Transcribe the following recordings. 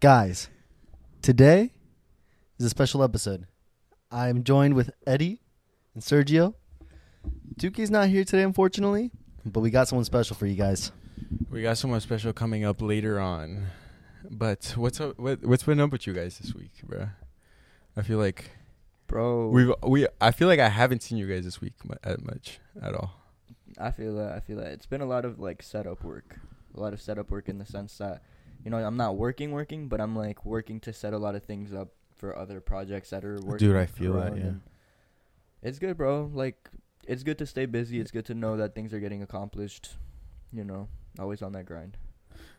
Guys, today is a special episode. I'm joined with Eddie and Sergio. Duque's not here today, unfortunately, but we got someone special for you guys. We got someone special coming up later on. But what's up? What, what's been up with you guys this week, bro? I feel like Bro, we've we. I feel like I haven't seen you guys this week mu- at much at all. I feel that. I feel that it's been a lot of like setup work, a lot of setup work in the sense that, you know, I'm not working, working, but I'm like working to set a lot of things up for other projects that are working. Dude, I feel that, yeah. It's good, bro. Like, it's good to stay busy. It's good to know that things are getting accomplished. You know, always on that grind.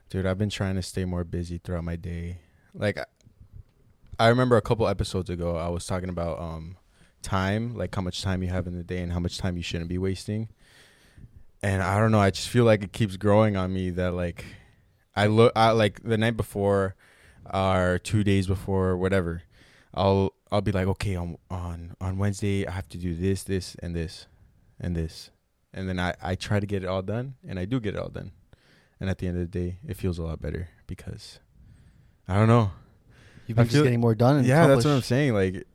Dude, I've been trying to stay more busy throughout my day. Like, I- remember a couple episodes ago, I was talking about um time, like how much time you have in the day and how much time you shouldn't be wasting. And I don't know, I just feel like it keeps growing on me that like I look, I like the night before, or two days before, whatever. I'll I'll be like, okay, on on on Wednesday I have to do this, this, and this, and this, and then I I try to get it all done, and I do get it all done. And at the end of the day, it feels a lot better because I don't know. You've been just feel- getting more done. And Yeah, that's what I'm saying. Like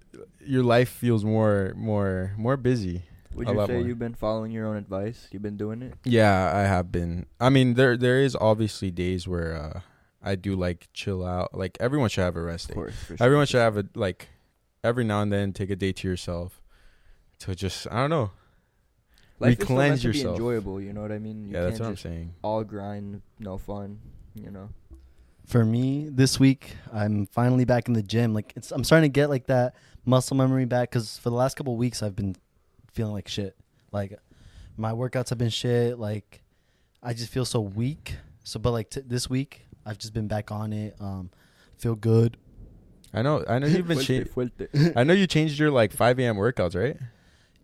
your life feels more more more busy. Would A you lot say more. you've been following your own advice? You've been doing it? Yeah, I have been. I mean, there there is obviously days where uh I do like chill out. Like everyone should have a rest Of day. course. Sure, Everyone should have a like every now and then take a day to yourself to just I don't know. Life is still meant Recleanse to be yourself. enjoyable. You know what I mean? You yeah, that's can't what I'm saying. All grind, no fun. You know. For me, this week, I'm finally back in the gym. Like, it's I'm starting to get like that muscle memory back because for the last couple of weeks, I've been feeling like shit. Like, my workouts have been shit. Like, I just feel so weak. So, but like t- this week, I've just been back on it. Um, feel good. I know. I know you've been. Fuerte, Cha- I know you changed your like 5 a.m. workouts, right?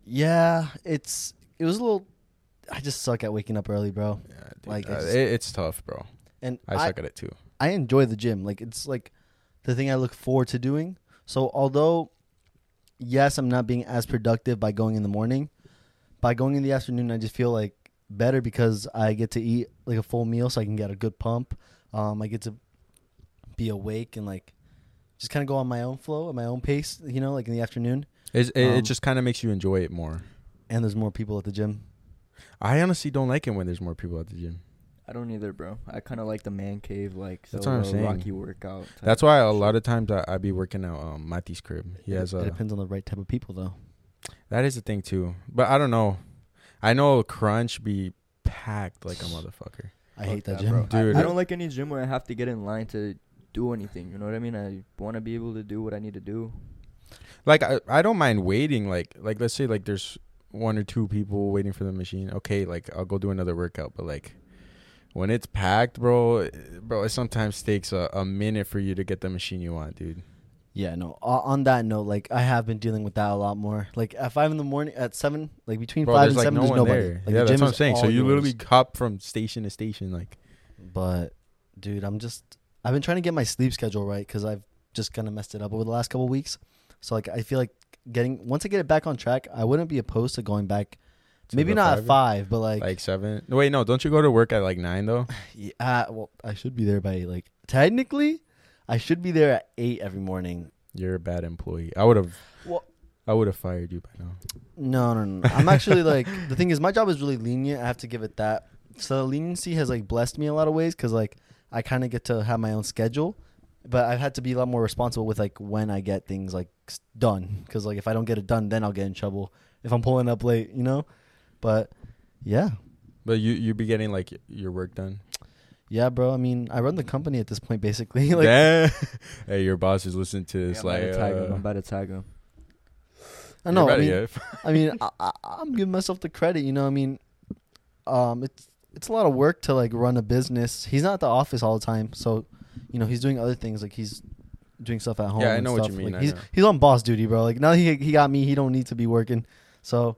Yeah, it's it was a little. I just suck at waking up early, bro. Yeah, dude, Like, uh, just- it, it's tough, bro. And I I, suck at it too. I enjoy the gym. Like it's like the thing I look forward to doing. So although yes, I'm not being as productive by going in the morning, by going in the afternoon I just feel like better because I get to eat like a full meal so I can get a good pump. Um I get to be awake and like just kind of go on my own flow, at my own pace, you know, like in the afternoon. It's, it, Um, it just kind of makes you enjoy it more. And there's more people at the gym. I honestly don't like it when there's more people at the gym. I don't either, bro. I kind of like the man cave, like That's what I'm solo, saying. rocky workout. type That's why a shit. lot of times I, I be working out um Mati's crib. He It- has it a depends on the right type of people though. that is a thing too. But I don't know. I know Crunch be packed like a motherfucker. I Fuck hate that, that, gym. bro. I- Dude. I, don't like any gym where I have to get in line to do anything. You know what I mean? I want to be able to do what I need to do. Like I, I don't mind waiting. Like like let's say like there's one or two people waiting for the machine. Okay, like I'll go do another workout. But like when it's packed, bro, bro, it sometimes takes a, a minute for you to get the machine you want, dude. Yeah, no. On that note, like I have been dealing with that a lot more. Like at five in the morning, at seven, like between Bro, five and like seven, no there's nobody. there. Like, yeah, the that's gym what I'm saying. So you yours. literally hop from station to station, like. But, dude, I'm just. I've been trying to get my sleep schedule right because I've just kind of messed it up over the last couple weeks. So like, I feel like getting once I get it back on track, I wouldn't be opposed to going back. Maybe not five? at five, but like, like seven. Wait, no. Don't you go to work at like nine though? yeah, uh, well, I should be there by like technically, I should be there at eight every morning. You're a bad employee. I would have. Well- I would have fired you by now. No, no, no. I'm actually like the thing is my job is really lenient. I have to give it that. So leniency has like blessed me a lot of ways because like I kind of get to have my own schedule, but I've had to be a lot more responsible with like when I get things like done because like if I don't get it done, then I'll get in trouble if I'm pulling up late, you know. But yeah, But you you be getting like your work done. yeah, bro. I mean, I run the company at this point basically. like Damn. hey, your boss is listening to Yeah, this. I'm about like, to tag him. uh, I'm about to tag him. I know. I mean, I mean, I, I, I'm giving myself the credit. You know, I mean, um, it's it's a lot of work to like run a business. He's not at the office all the time, so you know he's doing other things. Like he's doing stuff at home. Yeah, I and know what you mean, Like, he's know. he's on boss duty, bro. Like now he he got me. He don't need to be working. So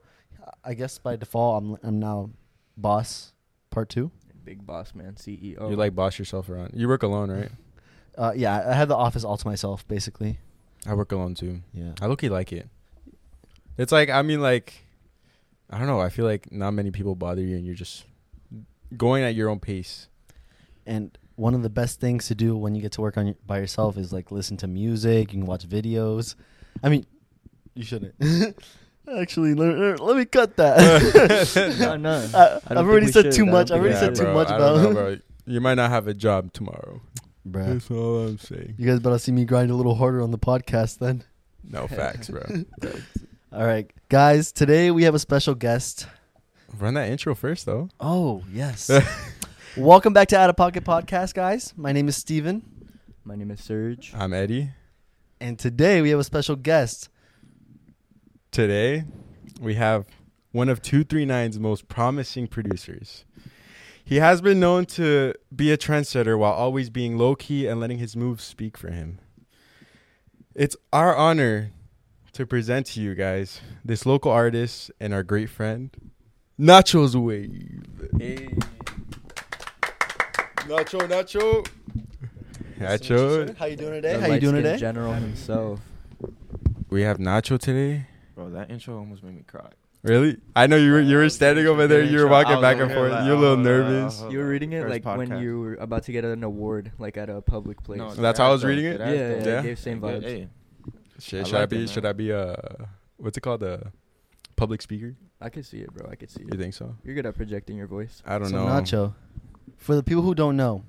I guess by default, I'm I'm now boss part two. Big boss man, CEO. you like boss yourself around. You work alone, right? Uh, yeah, I have the office all to myself, basically. I work alone too. Yeah. I look like it. It's like I mean like I don't know, I feel like not many people bother you and you're just going at your own pace. And one of the best things to do when you get to work on your, by yourself is like listen to music. You can watch videos. I mean, you shouldn't. Actually, let, let me cut that. no, no. I, I I've already said should. too much. I've think we already said should. too much about. know, bro. You might not have a job tomorrow. Bruh. That's all I'm saying. You guys better see me grind a little harder on the podcast then. No facts, bro. All right, guys. Today we have a special guest. Run that intro first, though. Oh yes. Welcome back to Out of Pocket Podcast, guys. My name is Steven, My name is Serge. I'm Eddie. and today we have a special guest. Today, we have one of 239's most promising producers. He has been known to be a trendsetter while always being low key and letting his moves speak for him. It's our honor to present to you guys this local artist and our great friend, Nacho's Wave. Hey. Nacho, Nacho. Nacho. How you doing today? The How you doing today? General himself. We have Nacho today. Bro, that intro almost made me cry. Really? I know you were you were standing over there. You were walking back and forth. You're a little nervous. You were reading it like when you were about to get an award, like at a public place. No, That's how I was reading it? Yeah, yeah, Yeah. gave same Good, vibes. Hey, Should, I should I like be? it, should. I be uh what's it called? A public speaker? I could see it, bro. I could see it. You think so? You're good at projecting your voice. I don't so know. Nacho, for the people who don't know,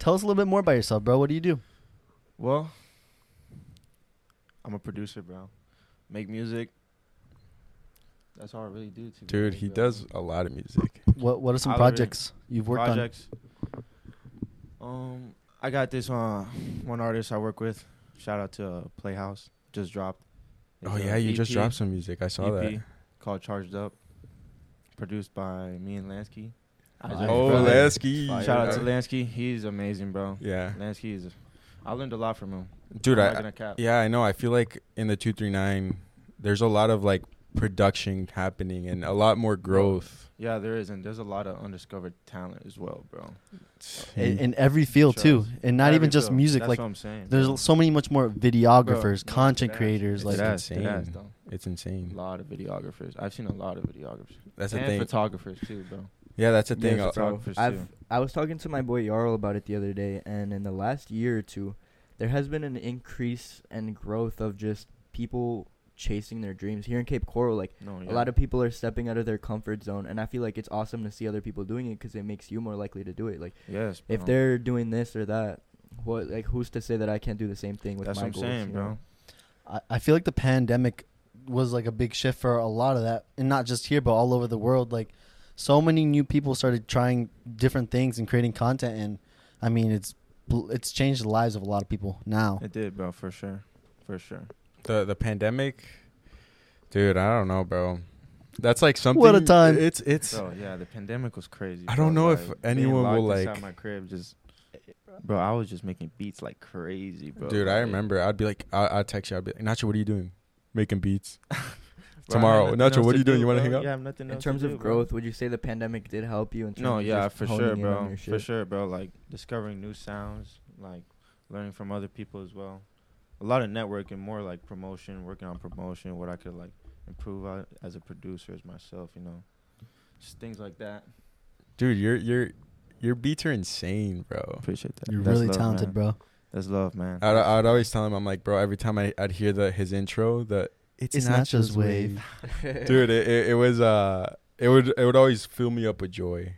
tell us a little bit more about yourself, bro. What do you do? well, I'm a producer, bro. Make music. That's all I really do. To Dude, honest, he bro. does a lot of music. What What are some I'll projects you've worked on? projects. Um, I got this uh one artist I work with. Shout out to uh, Playhouse. Just dropped. Oh yeah, you just dropped some music. I saw EP that. called Charged Up. Produced by me and Lansky. Oh, Fire. Lasky. Fire. Shout out to Lansky. He's amazing, bro. Yeah, Lansky is. I learned a lot from him. dude. I'm I not gonna cap. yeah, I know. I feel like in the two three nine, there's a lot of like production happening and a lot more growth. Yeah, there is, and there's a lot of undiscovered talent as well, bro. in, in every field Sure. too, and not Every even just field. music. That's like what I'm saying. there's bro. so many much more videographers, Bro, content deadass. creators. It's Like That's deadass, deadass, insane. though. It's A lot of videographers. I've seen a lot of videographers. That's the thing. photographers too, bro. Yeah, that's a thing. Yes, photographers I've too. I was talking to my boy Jarl about it the other day, and in the last year or two, there has been an increase and growth of just people chasing their dreams here in Cape Coral. Like No, a lot of people are stepping out of their comfort zone, and I feel like it's awesome to see other people doing it because it makes you more likely to do it. Like yes, if they're doing this or that, what like who's to say that I can't do the same thing with That's my what I'm goals? saying, you bro. know? I, I feel like the pandemic was like a big shift for a lot of that, and not just here, but all over the world. Like so many new people started trying different things and creating content, and I mean, it's it's changed the lives of a lot of people now. It did, bro, for sure, for sure. the the pandemic, dude. I don't know, bro. That's like something. What a time. It's it's. Bro, yeah, the pandemic was crazy. I bro. don't know if anyone will, like- my crib. Just, bro, I was just making beats like crazy, bro. dude, I remember. I'd be like, I, I'd text you. I'd be like, Nacho, what are you doing? Making beats. bro, I had tomorrow. nothing Nacho, what are you doing? do, You wanna hang out? Yeah, I have nothing In else terms to of do, bro. growth, would you say the pandemic did help you? In terms No, of yeah, for sure, bro. For sure, bro. Like discovering new sounds, like learning from other people as well. A lot of networking, more like promotion, working on promotion, what I could like improve on as a producer as myself, you know. Just things like that. Dude, your your your beats are insane, bro. Appreciate that. You're That's really love, talented, man. bro. That's love, man. I'd, I'd always tell him, I'm like, bro. Every time I, I'd hear the his intro, the it's, It's Nacho's Nacho's wave. dude. It, it it was uh, it would it would always fill me up with joy,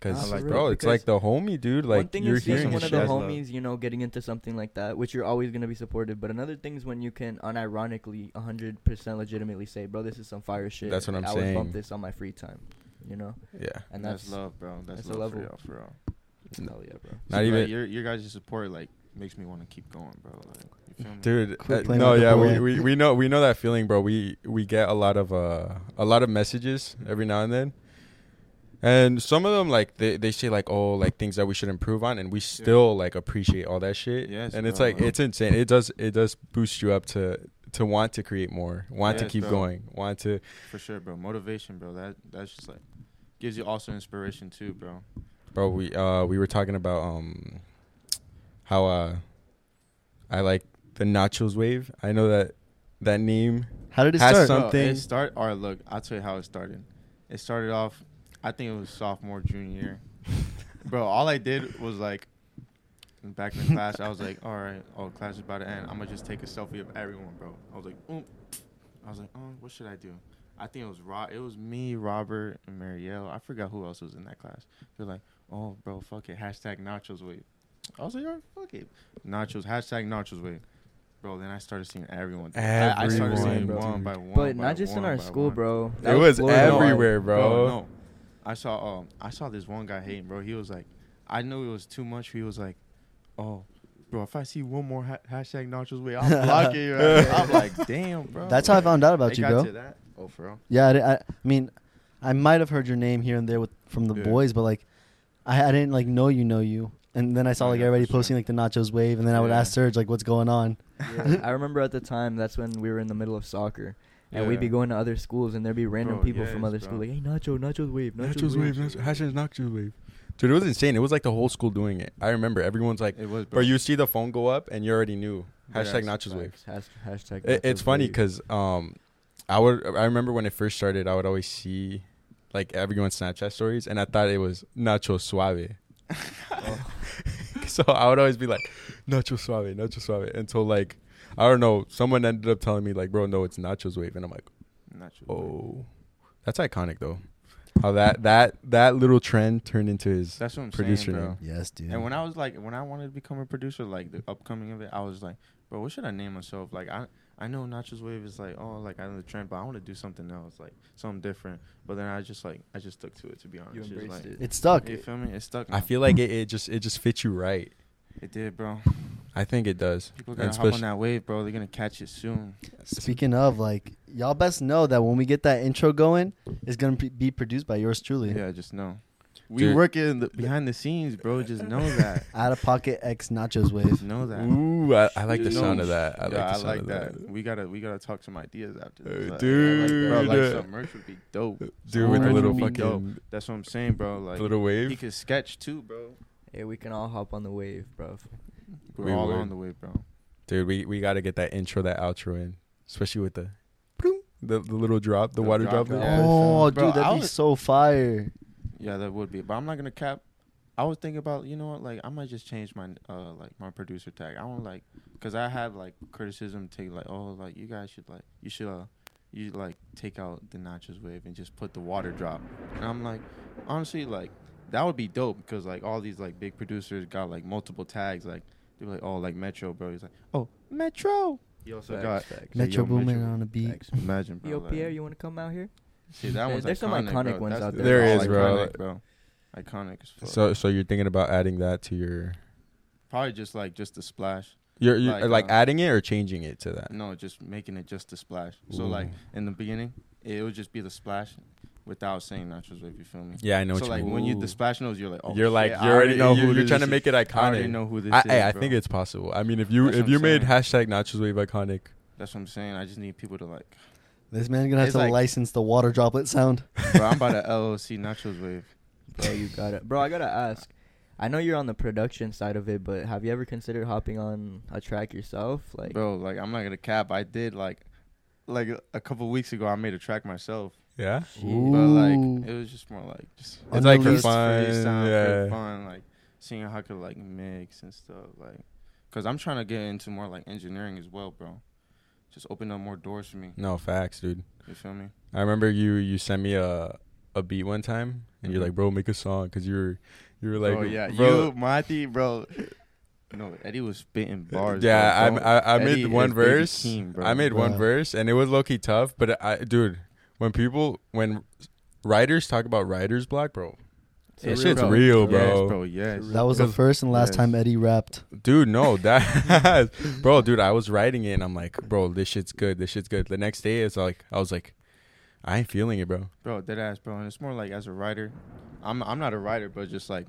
cause I like bro, that. it's like the homie, dude. Like one thing you're is hearing one of the shit. That's love. homies, you know, getting into something like that, which you're always gonna be supportive. But another thing is when you can unironically, hundred percent legitimately say, "Bro, this is some fire shit." That's what I'm saying. I would bump this on my free time, you know. Yeah, And that's, that's, love, bro. That's, that's a love for level. y'all, for real. hell yeah, bro. Not See, even- like, your your guys' support like makes me want to keep going, bro. Like, you feel me? Dude. Uh, no, yeah, we, we we know we know that feeling, bro. We we get a lot of uh a lot of messages every now and then. And some of them like they, they say like oh like things that we should improve on and we still like appreciate all that shit. Yes, and it's bro. like it's insane. It does it does boost you up to to want to create more, want to keep bro. going, want to For sure, bro. Motivation, bro. That that's just like gives you also inspiration too, bro. bro we uh we were talking about um how uh I like the nachos wave. I know that that name How did it Has start? some- Bro, Something- it start. All right, look. I'll tell you how it started. It started off. I think it was sophomore, junior year. bro, all I did was like back in class, I was like, all right, oh, class is about to end. I'm gonna just take a selfie of everyone, bro. I was like, Oom. I was like, oh, what should I do? I think it was Ro- It was me, Robert, and Marielle. I forgot who else was in that class. They're like, oh, bro, fuck it. Hashtag nachos wave. I was like, all right, fuck it. Nachos. Hashtag nachos wave. Bro, then I started seeing everyone. do it. I, I started Everyone, seeing bro. one by one. But by not just in our school, one. bro. It was Florida. everywhere, bro. no. I saw um I saw this one guy hating, bro. He was like, I knew it was too much. He was like, oh, bro, if I see one more ha- hashtag nachos way, I'll blocking you. I'm like, damn, bro. That's how I found out about It you, got bro. to that? Oh, for real? Yeah, I, I, I mean, I might have heard your name here and there with from the Yeah. boys, but like, I, I didn't like know you know you. And then I saw like everybody sure. posting like the nachos wave, and then I would Yeah. ask Serge like, "What's going on?" Yeah, I remember at the time that's when we were in the middle of soccer, and we'd be going to other schools, and there'd be random Bro, people from yes, other bro. schools like, "Hey, Nacho, Nachos wave, Nachos, Nachos wave." wave, nachos, hashtag nachos wave. Dude, it was insane. It was like the whole school doing it. I remember everyone's like, It was, bro, you see the phone go up and you already knew. Hashtag that's nachos wave. Hash- hashtag. It, it's Nachos funny wave. because um, I would I remember when it first started, I would always see like everyone's Snapchat stories, and I thought it was Nacho Suave. so I would always be like, Nacho Suave, Nacho Suave, until like I don't know, someone ended up telling me like, bro, no, it's Nachos Wave, and I'm like, Nachos wave. oh, that's iconic though. How that that that little trend turned into his That's what I'm producer saying, bro. name. Yes, dude. And when I was like, when I wanted to become a producer, like the upcoming of it, I was like, bro, what should I name myself? Like, I I know Nachos Wave is like, oh, like I know the trend, but I want to do something else, like something different. But then I just like, I just stuck to it, to be honest. you It's just embraced like, it. it's stuck. You feel me? It stuck. I feel like it, it just it just fits you right. it did, bro. I think it does. People And gotta hop on that wave, bro. They're gonna catch it soon. Speaking of, like, y'all best know that when we get that intro going, it's gonna be- be produced by yours truly. Yeah, I just know. We Dude. work in the, behind the scenes, bro. Just know that. Out of pocket X nachos wave. know that. Ooh, I, I like the Just sound know- of that. I like yeah, the I sound like of that. that. We gotta we gotta talk some ideas after this. Like, dude. bro, like some merch would be dope. Dude, Some with the little would be dope. fucking That's what I'm saying, bro. Like little wave. he wave. could sketch too, bro. Hey, we can all hop on the wave, bro. We're We all would. on the way, bro. Dude, we, we got to get that intro, that outro in, especially with the bloom, the, the little drop, the, The water drop, drop. Oh, yeah. Oh, Bro, dude, that'd I be was- so fire. Yeah, that would be. But I'm not gonna cap. I was thinking about, you know what, like I might just change my uh like my producer tag. I don't like, cause I had like criticism take like, oh, like you guys should like you should uh you like take out the nachos wave and just put the water drop. And I'm like, honestly, like that would be dope because like all these like big producers got like multiple tags. Like they're like, oh, like Metro, bro. He's like, oh, Metro. He also Facts, got facts. Yeah, Metro yo, Boomin Metro. on the beat. Facts. imagine, bro. Yo, like- Pierre, you want to come out here? See, that There- one's there's some iconic, iconic bro. ones That's- out there. There is, all bro. iconic, bro. Iconic as fuck. So so you're thinking about adding that to your Probably just like just a splash. you're, you're Like, like, uh, adding it or changing it to that. No, just making it just a splash. So like Ooh. in the beginning, it would just be the splash without saying nachos wave. You feel me? Yeah, I know so what you like mean. when you Ooh. the splash knows, you're like, oh, you're like shit, you're I already know you, who you're this trying to is. make it iconic. I already know who this I, is. hey, I bro. think it's possible. I mean, if you That's if what you I'm made hashtag nachos wave iconic, That's what I'm saying. I just need people to like, This man gonna have It's to like- license the water droplet sound. bro. I'm about to LOC nachos wave. Bro, you got it. Bro, I gotta ask. I know you're on the production side of it, but have you ever considered hopping on a track yourself? Like, bro, like I'm not gonna cap. I did like, like a couple weeks ago, I made a track myself. yeah. shit. But Ooh. like it was just more like just It's like for Unreleased fun, freestyle, yeah. for fun, like seeing how I could like mix and stuff, like, cause I'm trying to get into more like engineering as well, bro. Just open up more doors for me. No facts, dude. You feel me? I remember you you sent me a a beat one time, and you're Mhm. like, bro, make a song, cause you're you were like, oh yeah, bro, you, Marty, bro. No, Eddie was spitting bars. yeah, bro. I I, I Eddie made one verse. Keem, bro. I made one verse, and it was low key tough. But I, dude, when people when writers talk about writer's block, bro, It's that a shit's bro. real, Yes, bro. bro. Yes. That was the first and last Yes. time Eddie rapped. Dude, no, that, bro, dude, I was writing it, and I'm like, bro, this shit's good. This shit's good. The next day, it's like, I was like, I ain't feeling it, bro. bro dead ass bro and it's more like as a writer i'm i'm not a writer but just like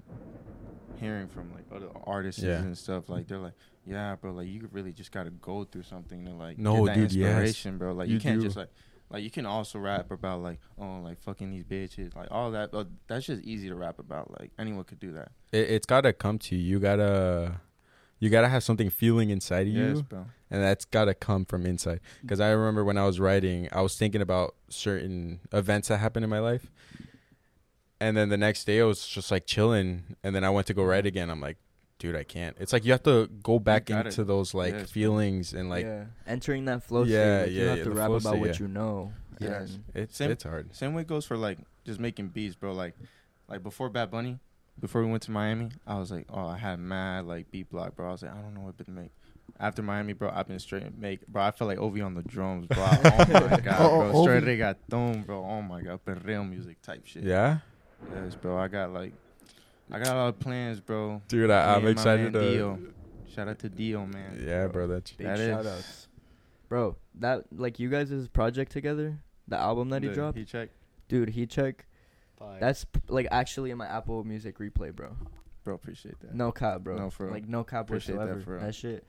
hearing from like other artists Yeah. and stuff like they're like yeah bro like you really just gotta go through something to like No, get that dude, yes. inspiration bro like you, You can't do. just like like you can also rap about like oh like fucking these bitches like all that but that's just easy to rap about like anyone could do that It, it's gotta come to you. You gotta, you gotta have something feeling inside of yes you, bro and that's gotta come from inside. Because I remember when I was writing, I was thinking about certain events that happened in my life, and then the next day I was just like chilling, and then I went to go write again. I'm like, dude, I can't. It's like you have to go back gotta- into those like yes, feelings and like yeah, entering that flow Yeah, state. Like, you yeah, have yeah, to rap about state, what yeah. you know. Yes. and- it's Same- it's hard. Same way goes for like just making beats, bro. Like, like before Bad Bunny, before we went to Miami, I was like, oh, I had mad like beat block, bro. I was like, I don't know what to make. After Miami, bro, I've been straight make, bro. I felt like Ovy on the drums, bro. oh my god, Oh, bro. Straight Ovy. reggaeton, bro. Oh my god, real music type shit. Yeah, Yes, bro. I got like, I got a lot of plans, bro. dude, I, I'm excited to. Dio. Shout out to Dio, man. Yeah, bro, that's Big That is- shout outs. Bro, that like you guys' project together, the album that he The dropped, Heat check. dude. Heat check. Fire. That's p- like actually in my Apple Music replay, bro. bro. Appreciate that. No cap, bro. No, for like no cap Appreciate that, whatsoever. for real. That shit.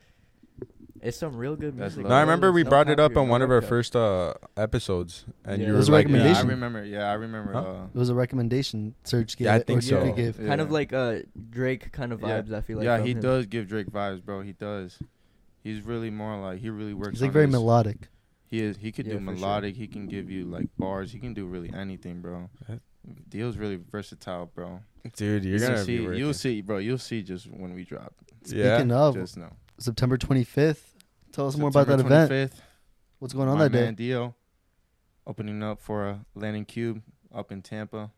It's some real good That's music. love. No, I remember we no brought it up on one of our first uh episodes, and Yeah. you It were was a like, Yeah, I remember. Yeah, I remember. Huh? Uh, It was a recommendation Serge gave. Yeah, I think or so. Duque gave. Yeah. Kind of like uh Drake kind of Yeah. vibes. I feel like. yeah, from he him. does give Drake vibes, bro. He does. He's really more like he really works. He's like on very his- melodic. He is. He could Yeah, do for sure. melodic. He can give you like bars. He can do really anything, bro. Yeah. Dio's really versatile, bro. dude, you're you'll gonna see. be working. You'll see, bro. You'll see just when we drop. Yeah, Speaking of Just know. September 25th, tell us more about that September event. What's going on my that day? man Dio opening up for a landing cube up in Tampa.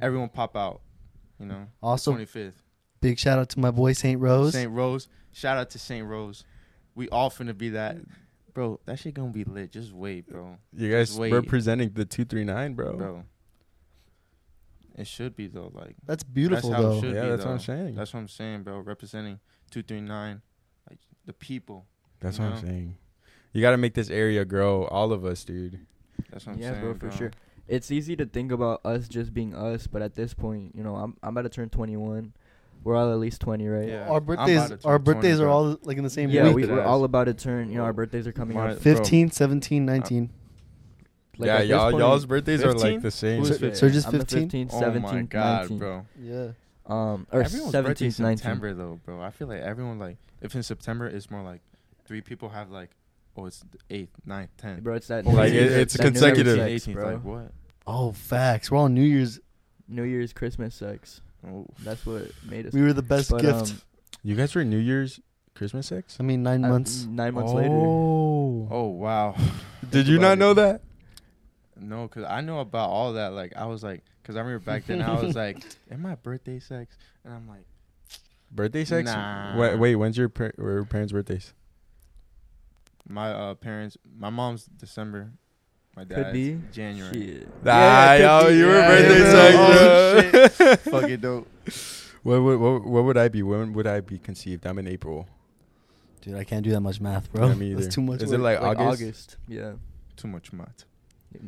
Everyone pop out. You know. Also, Twenty fifth. big shout out to my boy Saint Rose. St. Rose. Shout out to St. Rose. We all finna be that. Bro, that shit gonna be lit. Just wait, bro. you guys Just wait. representing the two three nine, bro. Bro. It should be though, like That's beautiful That's how it though. should yeah, be, that's what I'm saying. that's what I'm saying, bro. Representing two three nine. Like the people. That's what know? I'm saying. You got to make this area grow. All of us, dude. That's what I'm yeah, saying. bro, for sure. It's easy to think about us just being us, but at this point, you know, I'm I'm about to turn 21. We're all at least 20, right? Yeah. Our birthdays, our turn 20, birthdays are all like in the same Yeah, week. we, we're all about to turn. You know, our birthdays are coming My- up. bro. 15, 17, 19. Like, yeah, y'all, point- y'all's birthdays are like the same. Who's Ser- 15? I'm 15? 15th, Oh 17th, my god, 19th. bro. Yeah. Um, or Everyone's birthday's 17th, 19th. September though, bro. I feel like everyone like if in September it's more like three people have like oh it's the eighth, ninth, tenth. Bro, it's that. Like, New it- it's that New Year's consecutive. sex, 18th, bro. like what? Oh, facts. We're on New Year's. New Year's Christmas sex. Oh, That's what made us. We were the best But, gift. um, You guys were New Year's Christmas sex? I mean, nine uh, months. Nine months later. Oh. oh wow. Did you about not it. know that? No, cause I know about all that. Like I was like, cause I remember back then I was like, "Am I birthday sex?" And I'm like, Birthday sex? Nah. Wait, wait when's your par- your parents' birthdays? my uh, parents, my mom's December, my Could be. January. Shit. Ah, it could yo, be. you were Yeah, birthday yeah, sex, bro. bro. Fucking dope. What would what, what would I be? When would I be conceived? I'm in April. Dude, I can't do that much math, bro. Yeah, me That's either. too much Is work. it like, Like August? August. Yeah. Too much math.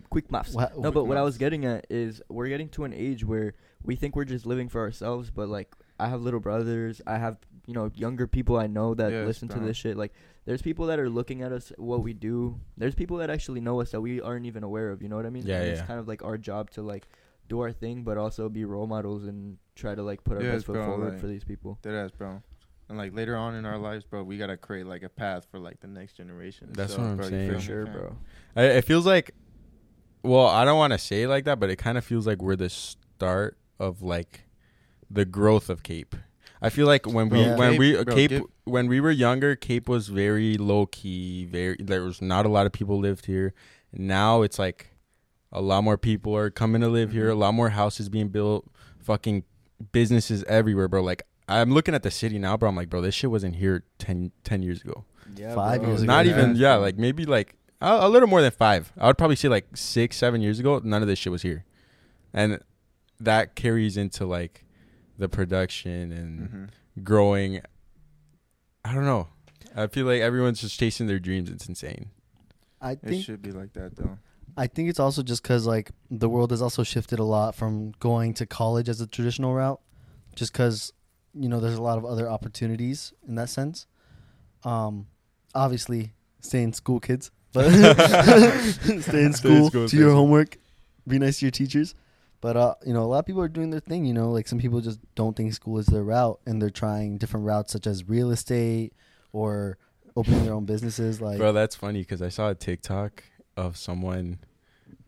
Quick maths. Wha- No, but what I was getting at is we're getting to an age where we think we're just living for ourselves, but like I have little brothers, I have you know younger people I know that Yes, listen to uh-huh. this shit. Like there's people that are looking at us what we do. There's people that actually know us that we aren't even aware of. You know what I mean? Yeah, And It's kind of like our job to like do our thing, but also be role models and try to like put our Yes, best foot bro, forward like- for these people. Deadass, bro. And like later on in our mm-hmm. lives, bro, we gotta create like a path for like the next generation. That's So, what I'm bro, you saying. For sure, fam? bro. I, it feels like, well, I don't want to say it like that, but it kind of feels like we're the start of like the growth of Cape. I feel like when we Bro, when Cape- we uh, bro, Cape give- when we were younger, Cape was very low key. Very there was not a lot of people lived here. Now it's like a lot more people are coming to live here. A Mhm. lot more houses being built. Fucking businesses everywhere, bro. Like I'm looking at the city now, bro. I'm like, bro, this shit wasn't here 10, 10 years ago. Yeah, Five bro. years ago, Not yeah. even, yeah, like maybe like a, a little more than five. I would probably say like six, seven years ago, none of this shit was here, and that carries into like the production and Mhm. growing. I don't know. I feel like everyone's just chasing their dreams. It's insane. I think It should be like that though. I think it's also just because like the world has also shifted a lot from going to college as a traditional route, just because you know there's a lot of other opportunities in that sense. Um, obviously, stay in school, kids, but stay in Stay in school, school, do your homework, be nice to your teachers. But uh, you know, a lot of people are doing their thing. You know, like some people just don't think school is their route, and they're trying different routes such as real estate or opening their own businesses. Like, Bro, that's funny because I saw a TikTok of someone,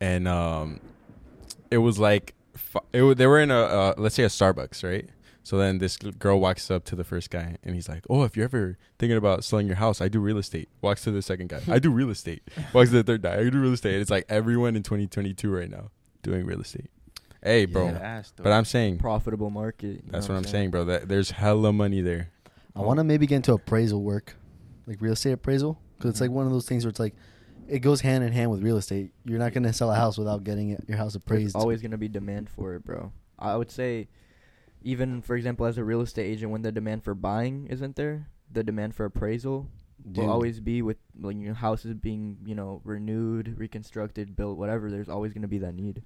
and um, it was like, it they were in a uh, let's say a Starbucks, right? So then this girl walks up to the first guy and he's like, "Oh, if you're ever thinking about selling your house, I do real estate." Walks to the second guy, "I do real estate." Walks to the third guy, "I do real estate." It's like everyone in 2022 right now doing real estate. Hey, bro. Yeah. Ass. But I'm saying Profitable market. that's know what I'm saying, bro. That there's hella money there. I want to maybe get into appraisal work, like real estate appraisal, because it's like Mm-hmm. one of those things where it's like, it goes hand in hand with real estate. You're not gonna sell a house without getting it, your house There's appraised. always gonna be demand for it, bro. I would say, even for example, as a real estate agent, when the demand for buying isn't there, the demand for appraisal Dude, will always be with like your houses being you know renewed, reconstructed, built, whatever. There's always gonna be that need.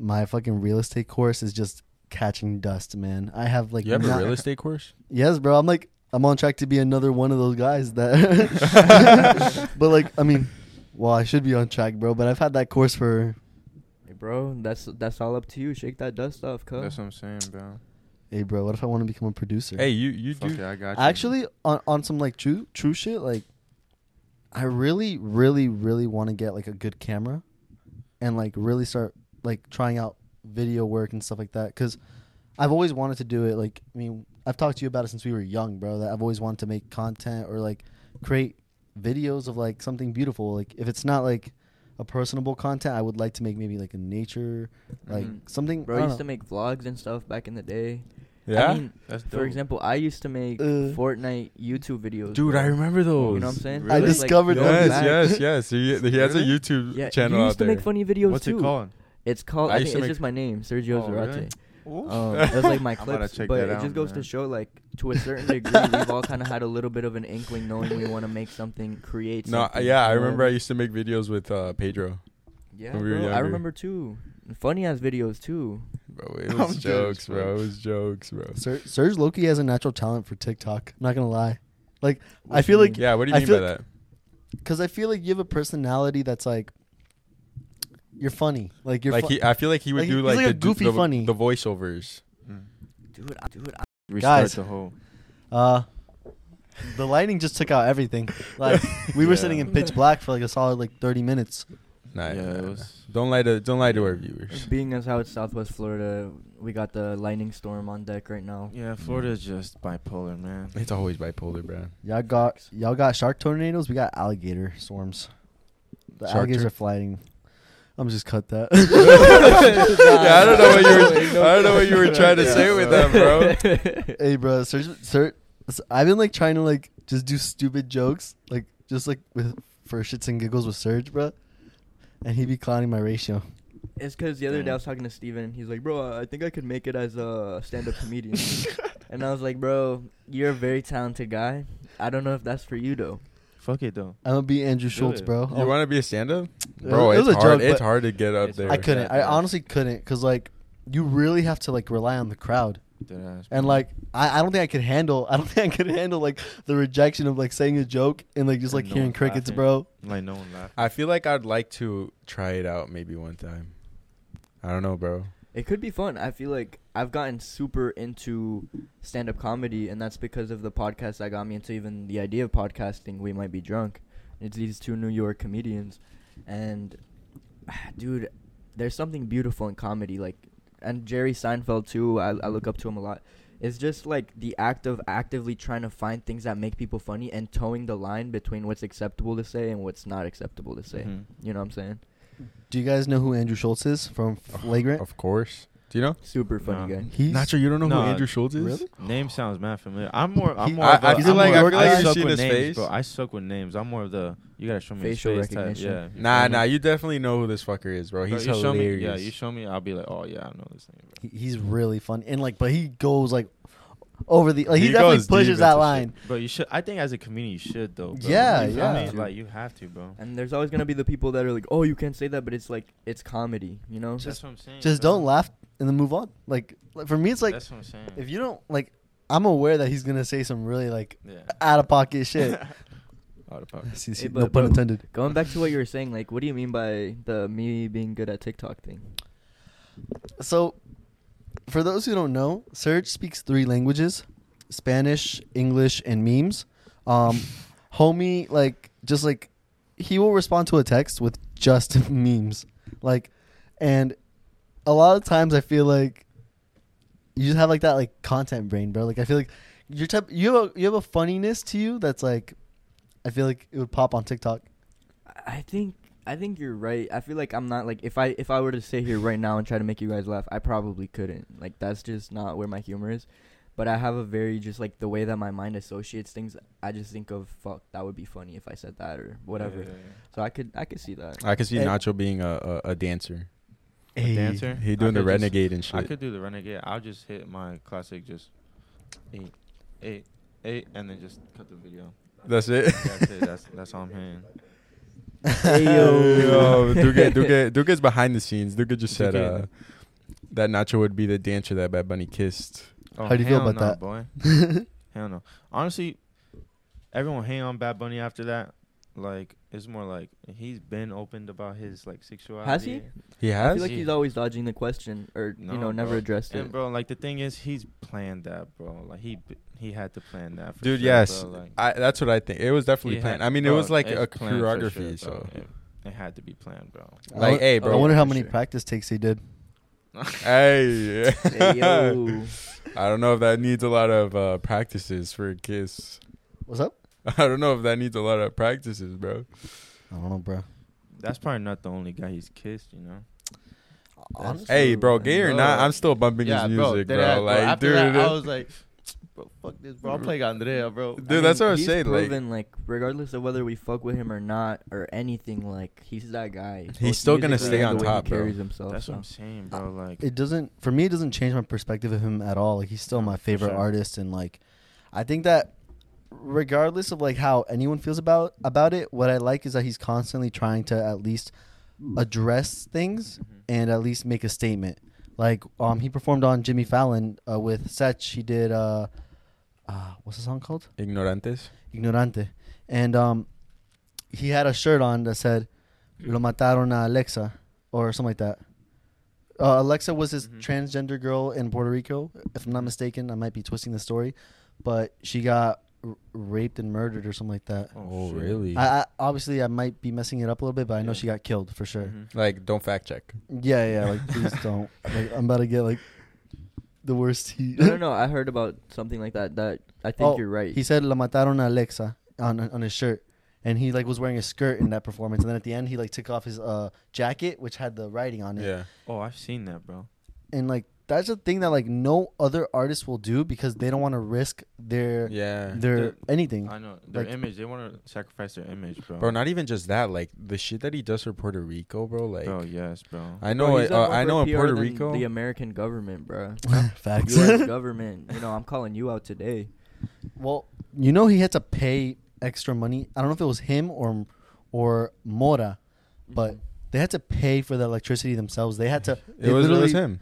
My fucking real estate course is just catching dust, man. I have like you have not- a real estate course? Yes, bro. I'm like I'm on track to be another one of those guys that. but like, I mean, well, I should be on track, bro. But I've had that course for. Hey, bro, that's that's all up to you. Shake that dust off, cuz. That's what I'm saying, bro. Hey, bro. What if I want to become a producer? Hey, you you Fuck do it, I got you. Actually, on on some like true true shit, like I really, really, really want to get like a good camera, and like really start like trying out video work and stuff like that. Cause I've always wanted to do it. Like, I mean, I've talked to you about it since we were young, bro. That I've always wanted to make content or like create videos of like something beautiful. Like, if it's not like a personable content, I would like to make maybe like a nature, like Mhm. something. Bro, I I don't used to make vlogs and stuff back in the day. Yeah. I mean, That's for example, I used to make Uh. Fortnite YouTube videos. Dude, bro. I remember those. You know what I'm saying? I It was, like, discovered going those. Yes, back- yes, yes. He, he has a YouTube Yeah, channel you out used to there. make funny videos What's too. it called? It's called. I I, used think to it's make- just my name, Sergio Oh, Zarate. really? Um, it was like my I'm about to clips, check but that it out, just goes to show, like, to a certain degree, we've all kind of had a little bit of an inkling, knowing we want to make something, create. No, something, yeah, I you know what remember I mean? used to make videos with uh, Pedro. Yeah, when we were bro, I younger. remember too. Funny ass videos too. Bro, it I'm was jokes, bro. bro. It was jokes, bro. Ser- Serge Loki has a natural talent for TikTok. I'm not gonna lie, like I What feel you like mean? Yeah, what do you I mean by like- that? because I feel like you have a personality that's like you're funny. Like you're like fu- he, I feel like he would like, do he's like, like a the, goofy the, funny. the voiceovers. Mm. Dude, I, dude, I, Restart Guys. the whole. uh the lighting just took out everything. Like we were sitting in pitch black for like a solid like 30 minutes. Nah, Yeah, nah, it nah. was- Don't lie to don't lie to our viewers. being as how it's Southwest Florida, we got the lightning storm on deck right now. Yeah, Florida's just bipolar, man. It's always bipolar, bro. Y'all got y'all got shark tornadoes. We got alligator storms. The Shark alligators tor- are flying. I'm just cut that. yeah, I don't know what you were. I don't know what you were trying to say with that, bro. hey, bro, Serge, Serge, I've been like trying to like just do stupid jokes, like just like with for shits and giggles with Serge, bro, and he be clowning my ratio. It's because the other day I was talking to Steven and he's like, bro, I think I could make it as a stand-up comedian. and I was like, bro, you're a very talented guy. I don't know if that's for you though. Fuck it though. I'm gonna be Andrew Schulz, it. bro. You oh. want to be a stand-up, It bro? was- It's a hard. joke, it's but hard to get up It's there. I couldn't. I honestly couldn't, cause like you really have to like rely on the crowd, and like I, I don't think I could handle. I don't think I could handle like the rejection of like saying a joke and like just like no hearing crickets, laughing. bro. like no one laughed. I feel like I'd like to try it out maybe one time. I don't know, bro. It could be fun. I feel like I've gotten super into stand-up comedy, and that's because of the podcast that got me into even the idea of podcasting. We might be drunk. It's these two New York comedians, and dude, there's something beautiful in comedy. Like, and Jerry Seinfeld too. I, I look up to him a lot. It's just like the act of actively trying to find things that make people funny and towing the line between what's acceptable to say and what's not acceptable to say. Mhm. You know what I'm saying? Do you guys know who Andrew Schulz is from Flagrant? Of course. Do you know? Super funny No. guy. He's Nacho, you don't know No, who Andrew Schulz is? Really? Name sounds mad familiar. I'm more. I'm more. I- of a- I feel I'm like- more- I feel like I I've suck seen with his names, face. bro. I suck with names. I'm more of the. You gotta show me his Facial face type. recognition. Yeah. Nah, nah. You definitely know who this fucker is, bro. Bro, He's you show me. hilarious. Yeah, you show me. I'll be like, oh yeah, I know this thing. Bro. he- he's really fun and like, but he goes like over the like he, He definitely goes deep pushes into that shit. line. But you should. I think as a comedian, you should though. Bro. Yeah, You feel yeah. me? Like you have to, bro. And there's always gonna be the people that are like, "Oh, you can't say that," but it's like it's comedy, you know. That's what I'm saying. Just bro. don't laugh and then move on. Like, like for me, it's like That's what I'm saying. if you don't like, I'm aware that he's gonna say some really like yeah. out of pocket shit. Out of pocket. See- see, Hey, no but- pun but- intended. Going back to what you were saying, like, what do you mean by the me being good at TikTok thing? So, for those who don't know, Serge speaks three languages: Spanish, English, and memes. Um, homie, like, just like he will respond to a text with just memes, like, and a lot of times I feel like you just have like that like content brain, bro. Like I feel like your type you have a you have a funniness to you that's like I feel like it would pop on TikTok. I- I think I think you're right. I feel like I'm not like if I if I were to sit here right now and try to make you guys laugh, I probably couldn't. Like that's just not where my humor is. But I have a very just like the way that my mind associates things. I just think of fuck that would be funny if I said that or whatever. Yeah, yeah, yeah. So I could I could see that. I could see Hey. Nacho being a, a, a dancer. A Hey. dancer. He doing the could just- renegade and shit. I could do the renegade. I'll just hit my classic, just eight, eight, eight, and then just cut the video. That's it. That's it. That's that's all I'm hitting. Hey, yo. Yo, Duque, Duque, Duque's behind the scenes. Duque just said Duque- uh, that Nacho would be the dancer that Bad Bunny kissed. Oh, How do you feel about no, that? boy? Hell no. Honestly, everyone hang on Bad Bunny after that. Like it's more like he's been opened about his like sexuality. Has he? He I has. feel like he's always dodging the question or No, you know never bro. addressed And it. bro, like the thing is, he's planned that, bro. Like he he had to plan that. For Dude, sure, yes. Like, I, that's what I think. It was definitely planned. had- I mean, it was like a choreography. sure, so, it, it had to be planned, bro. like, I, hey, bro. I wonder how many sure. practice takes he did. hey, Hey, yo. I don't know if that needs a lot of uh, practices for a kiss. What's up? I don't know if that needs a lot of practices, bro. I don't know, bro. That's probably not the only guy he's kissed, you know. Honestly, Hey, bro, man. gay or not, I'm still bumping his music, bro. deadass, Like, After dude, that, I was like, bro, fuck this, bro. I'm playing Andrea, bro. Dude, I mean, that's what I was he's saying, like- Proven, like, regardless of whether we fuck with him or not or anything, like he's that guy. He's both still gonna stay on top, he bro. carries himself. That's so. what I'm saying, bro. Like, it doesn't for me. It doesn't change my perspective of him at all. Like he's still my favorite sure. artist, and like I think that regardless of like how anyone feels about about it, what I like is that he's constantly trying to at least address things Mhm. and at least make a statement. Like um, he performed on Jimmy Fallon uh, with Sech. He did uh, uh, what's the song called? Ignorantes. Ignorante, and um, he had a shirt on that said "Lo mataron a Alexa" or something like that. Uh, Alexa was this Mhm. transgender girl in Puerto Rico, if I'm not mistaken. I might be twisting the story, but she got r- raped and murdered or something like that. Oh, shit. really? I, I obviously I might be messing it up a little bit, but I know Yeah. she got killed for sure. Mhm. like, don't fact check. Yeah, yeah. Like please don't. Like I'm about to get like the worst heat. no, no, no. I heard about something like that. That I think Oh, you're right. He said "La mataron a Alexa" on on his shirt, and he like was wearing a skirt in that performance. And then at the end, he like took off his uh jacket, which had the writing on it. Yeah. Oh, I've seen that, bro. And like that's a thing that like no other artist will do because they don't want to risk their Yeah. their The- anything. I know their Like- image. They want to sacrifice their image, bro. Bro, not even just that. Like, the shit that he does for Puerto Rico, bro. Like, oh yes, bro. I know, he's it, uh, I know in Puerto Rico. the American government, bro. Facts. U.S. government. You know, I'm calling you out today. well, you know he had to pay extra money. I don't know if it was him or or Mora, but they had to pay for the electricity themselves. They had to. it they was, it was him.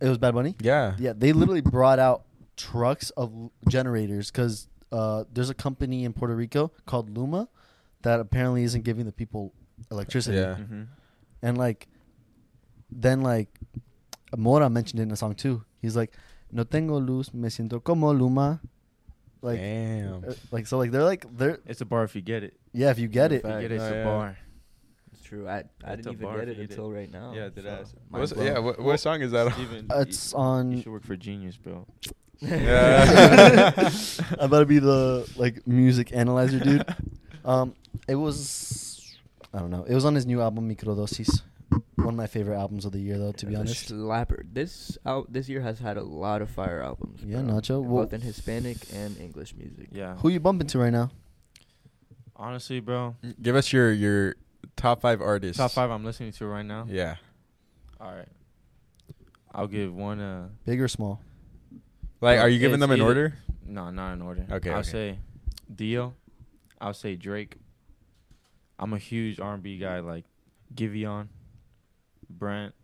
It was Bad Bunny. Yeah. Yeah, they literally brought out trucks of generators because uh, there's a company in Puerto Rico called Luma that apparently isn't giving the people electricity. Yeah. Mhm. And like, then like, Mora mentioned it in a song too. He's like, "No tengo luz, me siento como Luma." Like, Damn. uh, like so, like they're like they're It's a bar if you get it. yeah. If you get it, Fact. You get it, it's Oh, a yeah. bar. It's true. I I It's didn't a even bar get if it you did. until right now. Yeah, did so, ass. mind What's, blown. yeah, what, what song is that on? Steven, it's you, on. you should work for Genius, bro. Yeah. I'm about to be the like music analyzer dude. Um, it was I don't know. It was on his new album Microdosis. One of my favorite albums of the year, though. To be The honest. slapper. This out this year has had a lot of fire albums. Yeah, bro. Nacho. Well- both in Hispanic and English music. Yeah. Who you bumping to right now? Honestly, bro. Give us your your top five artists. Top five I'm listening to right now. Yeah. All right. I'll give one. Uh, Big or small? Like, are you giving them in either- order? no, not in order. Okay, I'll okay. say Dio. I'll say Drake. I'm a huge R&B guy, like Giveon, Brent.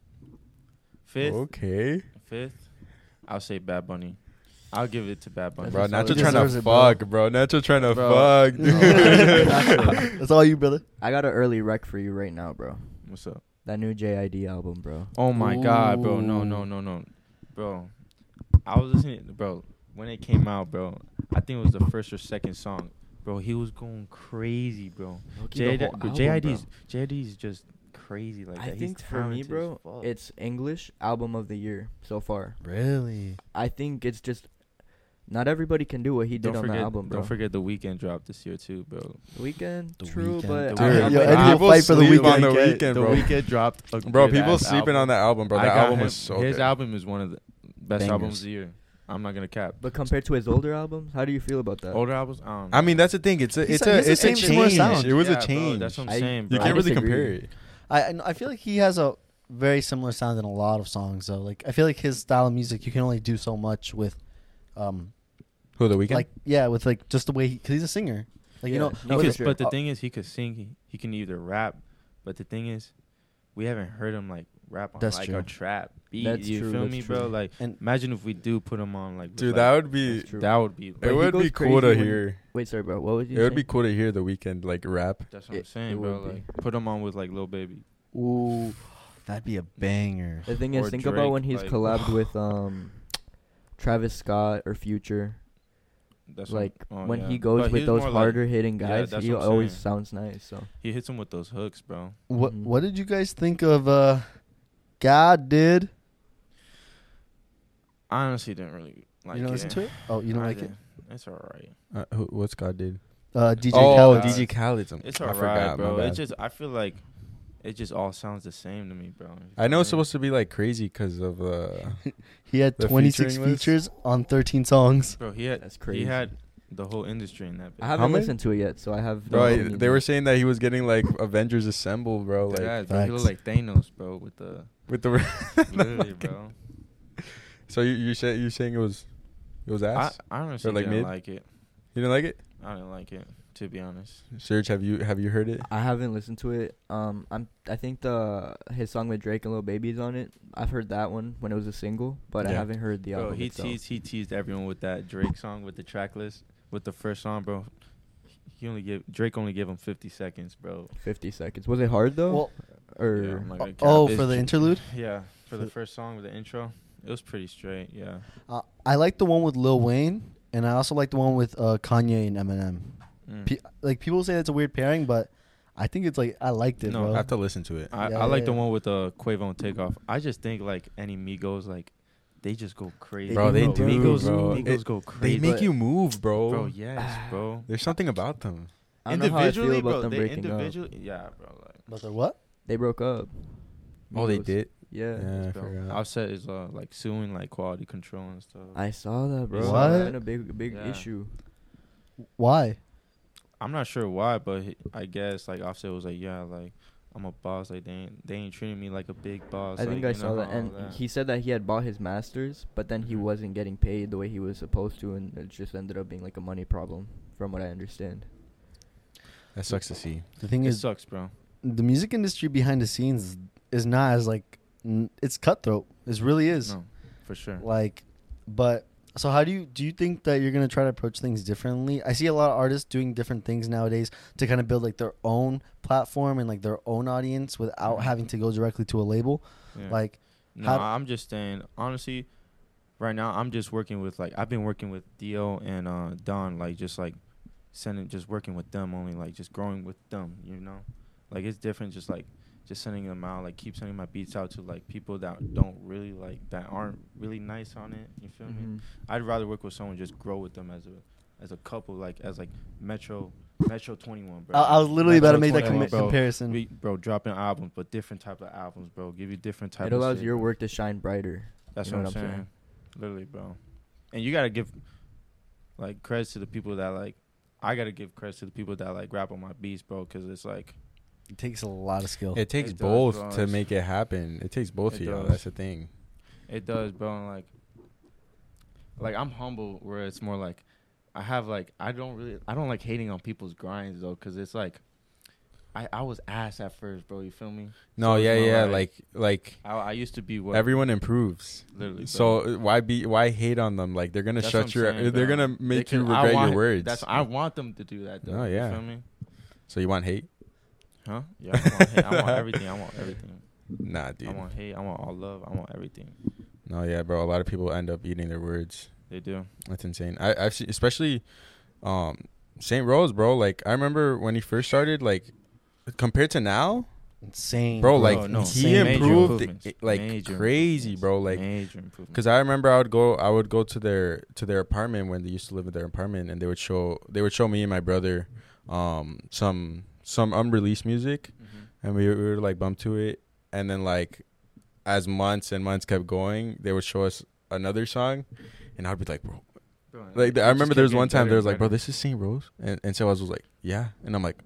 Fifth, Okay. fifth. I'll say Bad Bunny. I'll give it to Bad Bunny. Bro, That's Nacho a trying to it, bro. fuck, bro. Nacho trying to Bro. fuck, dude. That's all you, brother. I got an early rec for you right now, bro. What's up? That new JID album, bro. Oh my god, bro. No, no, no, no. Bro. I was listening bro, when it came out, bro. I think it was the first or second song. bro, he was going crazy, bro. Low-key, the JID, whole album, JID's. JID's just crazy like I that. think for me, talented bro, fuck. it's English album of the year so far. Really? I think it's just not everybody can do what he did don't on forget, the album, bro. Don't forget the Weeknd drop this year too, bro. Weeknd, The true, Weeknd. but The I Weeknd. have Yo, like- Eddie will people fight for the sleep on the Weeknd- Weeknd, the Weeknd dropped. A Bro, good people ass sleeping album. on that album, bro. That album him- was so His good. album is one of the best Bangers. albums of the year. I'm not gonna cap. But compared to his older albums, how do you feel about that? Older albums, I don't I mean, that's the thing. It's a He's it's a- a it's a same similar change. sound. It was Yeah, a bro, change. that's what I'm saying, you can't really compare it. I I I feel like he has a very similar sound in a lot of songs though. Like I feel like his style of music, you can only do so much with, um, Who the Weeknd? like yeah, with like just the way he, cause he's a singer. Like you know, He no, could- sure. But the uh, thing is, he could sing. He, he can either rap. But the thing is, we haven't heard him like rap on That's like true. a trap beat. That's you true, feel that's me, true. bro? Like, And- imagine if we do put him on like. Dude, like, that would be That's true. that would be. But it he would goes be cool to when- hear. Wait, sorry, bro. What was you It would saying? be cool to hear the Weeknd like rap. That's what I'm It- saying, it bro. would be. Like, put him on with like Lil Baby. ooh, that'd be a banger. The thing is, or think Drake, about when he's like- collabed with um, Travis Scott or Future. That's what- Like oh, when yeah. he goes But with those more like- harder hitting guys, that's he always saying. sounds nice. So he hits him with those hooks, bro. What Mhm. what did you guys think of uh, God did? I honestly didn't really like you don't it. listen to it? Oh, you don't I like it? didn't. It's alright. Uh, who, what's God did? Uh, DJ oh, Khaled. DJ Khaled. It's I alright, forgot, bro. my It just I feel like it just all sounds the same to me, bro. You I know it's supposed to be like crazy because of uh. He had The 26 featuring list? features on 13 songs. Bro, he had That's crazy. he had the whole industry in that. I haven't many? listened to it yet, so I have. Bro, no I- opinion they were saying that he was getting like Avengers Assemble, bro. Like yeah, bro, he looked Facts. like Thanos, bro, with the with the. literally, bro. so you you say you saying it was, it was I, ass? I honestly like didn't mid? like it. you didn't like it? I didn't like it, to be honest. Serge, have you have you heard it? I haven't listened to it. Um, I'm. I think the his song with Drake and Lil Baby's on it. I've heard that one when it was a single, but I haven't heard the bro, album he itself. teased he teased everyone with that Drake song with the track list with the first song, bro. He only gave Drake only gave him 50 seconds, bro. Fifty seconds. Was it hard though? Well, or Yeah, I'm not gonna cap. oh, for the interlude? Yeah, for the first song with the intro, it was pretty straight. Yeah. Uh, I like the one with Lil Wayne, and I also like the one with uh, Kanye and Eminem. Mm. Pe- like people say that's a weird pairing, but I think it's like I liked it, No, bro. I have to listen to it. I, Yeah, I like yeah, the yeah. one with the Quavo and Takeoff. I just think like any Migos, like they just go crazy. Bro, they do, Migos, bro. Migos It- go They make you move, bro. bro, yes, bro. There's something about them. I don't know how I feel Individually, about bro. them They breaking up. individually, yeah, bro. Like, but they're what? They broke up. Oh, they did. Yeah. Yeah, I bro. forgot. Offset is uh like suing like quality control and stuff. I saw that, bro. What? It's been a big, big Yeah. issue. Why? I'm not sure why, but he, I guess like Offset was like, yeah, like I'm a boss. Like they ain't they ain't treating me like a big boss. I think I saw know, that, and that. he said that he had bought his masters, but then he Mhm. wasn't getting paid the way he was supposed to, and it just ended up being like a money problem, from what I understand. That sucks to see. The thing it is, sucks, bro. the music industry behind the scenes is not as like n- it's cutthroat. It really is. No, for sure. Like, but so how do you do you think that you're gonna try to approach things differently? I see a lot of artists doing different things nowadays to kind of build like their own platform and like their own audience without Mhm. having to go directly to a label. Yeah. Like, No, How- I'm just saying. Honestly, right now I'm just working with like I've been working with Dio and uh Don, like just like sending, just working with them only, like just growing with them. You know, like it's different. Just like just sending them out, like keep sending my beats out to like people that don't really like that aren't really nice on it. You feel me? Mhm. I'd rather work with someone just grow with them as a as a couple, like as like Metro Metro 21, bro. I, I was literally about to make that 21, commi- bro. comparison. We, bro, dropping albums, but different type of albums, bro. Give you different type. Of. It of allows shit, your work to shine brighter. That's You know what, what I'm I'm saying. saying? Literally, bro. And you gotta give like credits to the people that like. I gotta give credits to the people that like rap on my beats, bro, because it's like It takes a lot of skill. It takes does, both bro. to It's- make it happen. It takes both It of y'all. does. That's the thing. it does, bro. And like, like I'm humble, where it's more like I have like I don't really I don't like hating on people's grinds though, because it's like I I was ass at first, bro. You feel me? No, So it's yeah, more yeah. like- Like, like I I used to be what everyone improves. literally. bro. So uh, why be why hate on them? Like they're gonna That's shut I'm your. saying, they're bro. gonna They make you can- I regret want- your words. That's I want them to do that though. Oh, yeah. You feel me? so you want hate? Huh? Yeah, I want, hate. I want everything. I want everything. Nah, dude. I want hate. I want all love. I want everything. No, yeah, bro. A lot of people end up eating their words. They do. That's insane. I I've seen, especially, um, Saint Rose, bro. Like I remember when he first started, like compared to now, Insane, bro. Bro, Like no, he Major improved it- like Major crazy, bro. Like. Because I remember I would go, I would go to their to their apartment when they used to live in their apartment, and they would show they would show me and my brother, um, some some unreleased music, and we, we would like bump to it, and then like, as months and months kept going, they would show us another song, and I'd be like, bro, like I remember there was one time there was like, bro, this is Saint Rose, and and so I was like, yeah, and I'm like,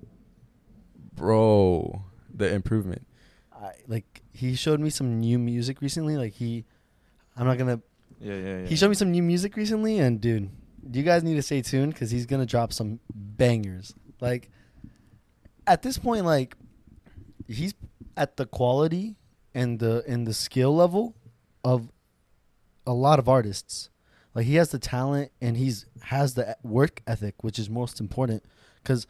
bro, the improvement. I, like he showed me some new music recently. Like he, I'm not gonna. yeah, yeah, yeah. He showed me some new music recently, and dude, you guys need to stay tuned because he's gonna drop some bangers. Like at this point, like he's at the quality and the and the skill level of a lot of artists. Like he has the talent and he's has the work ethic, which is most important because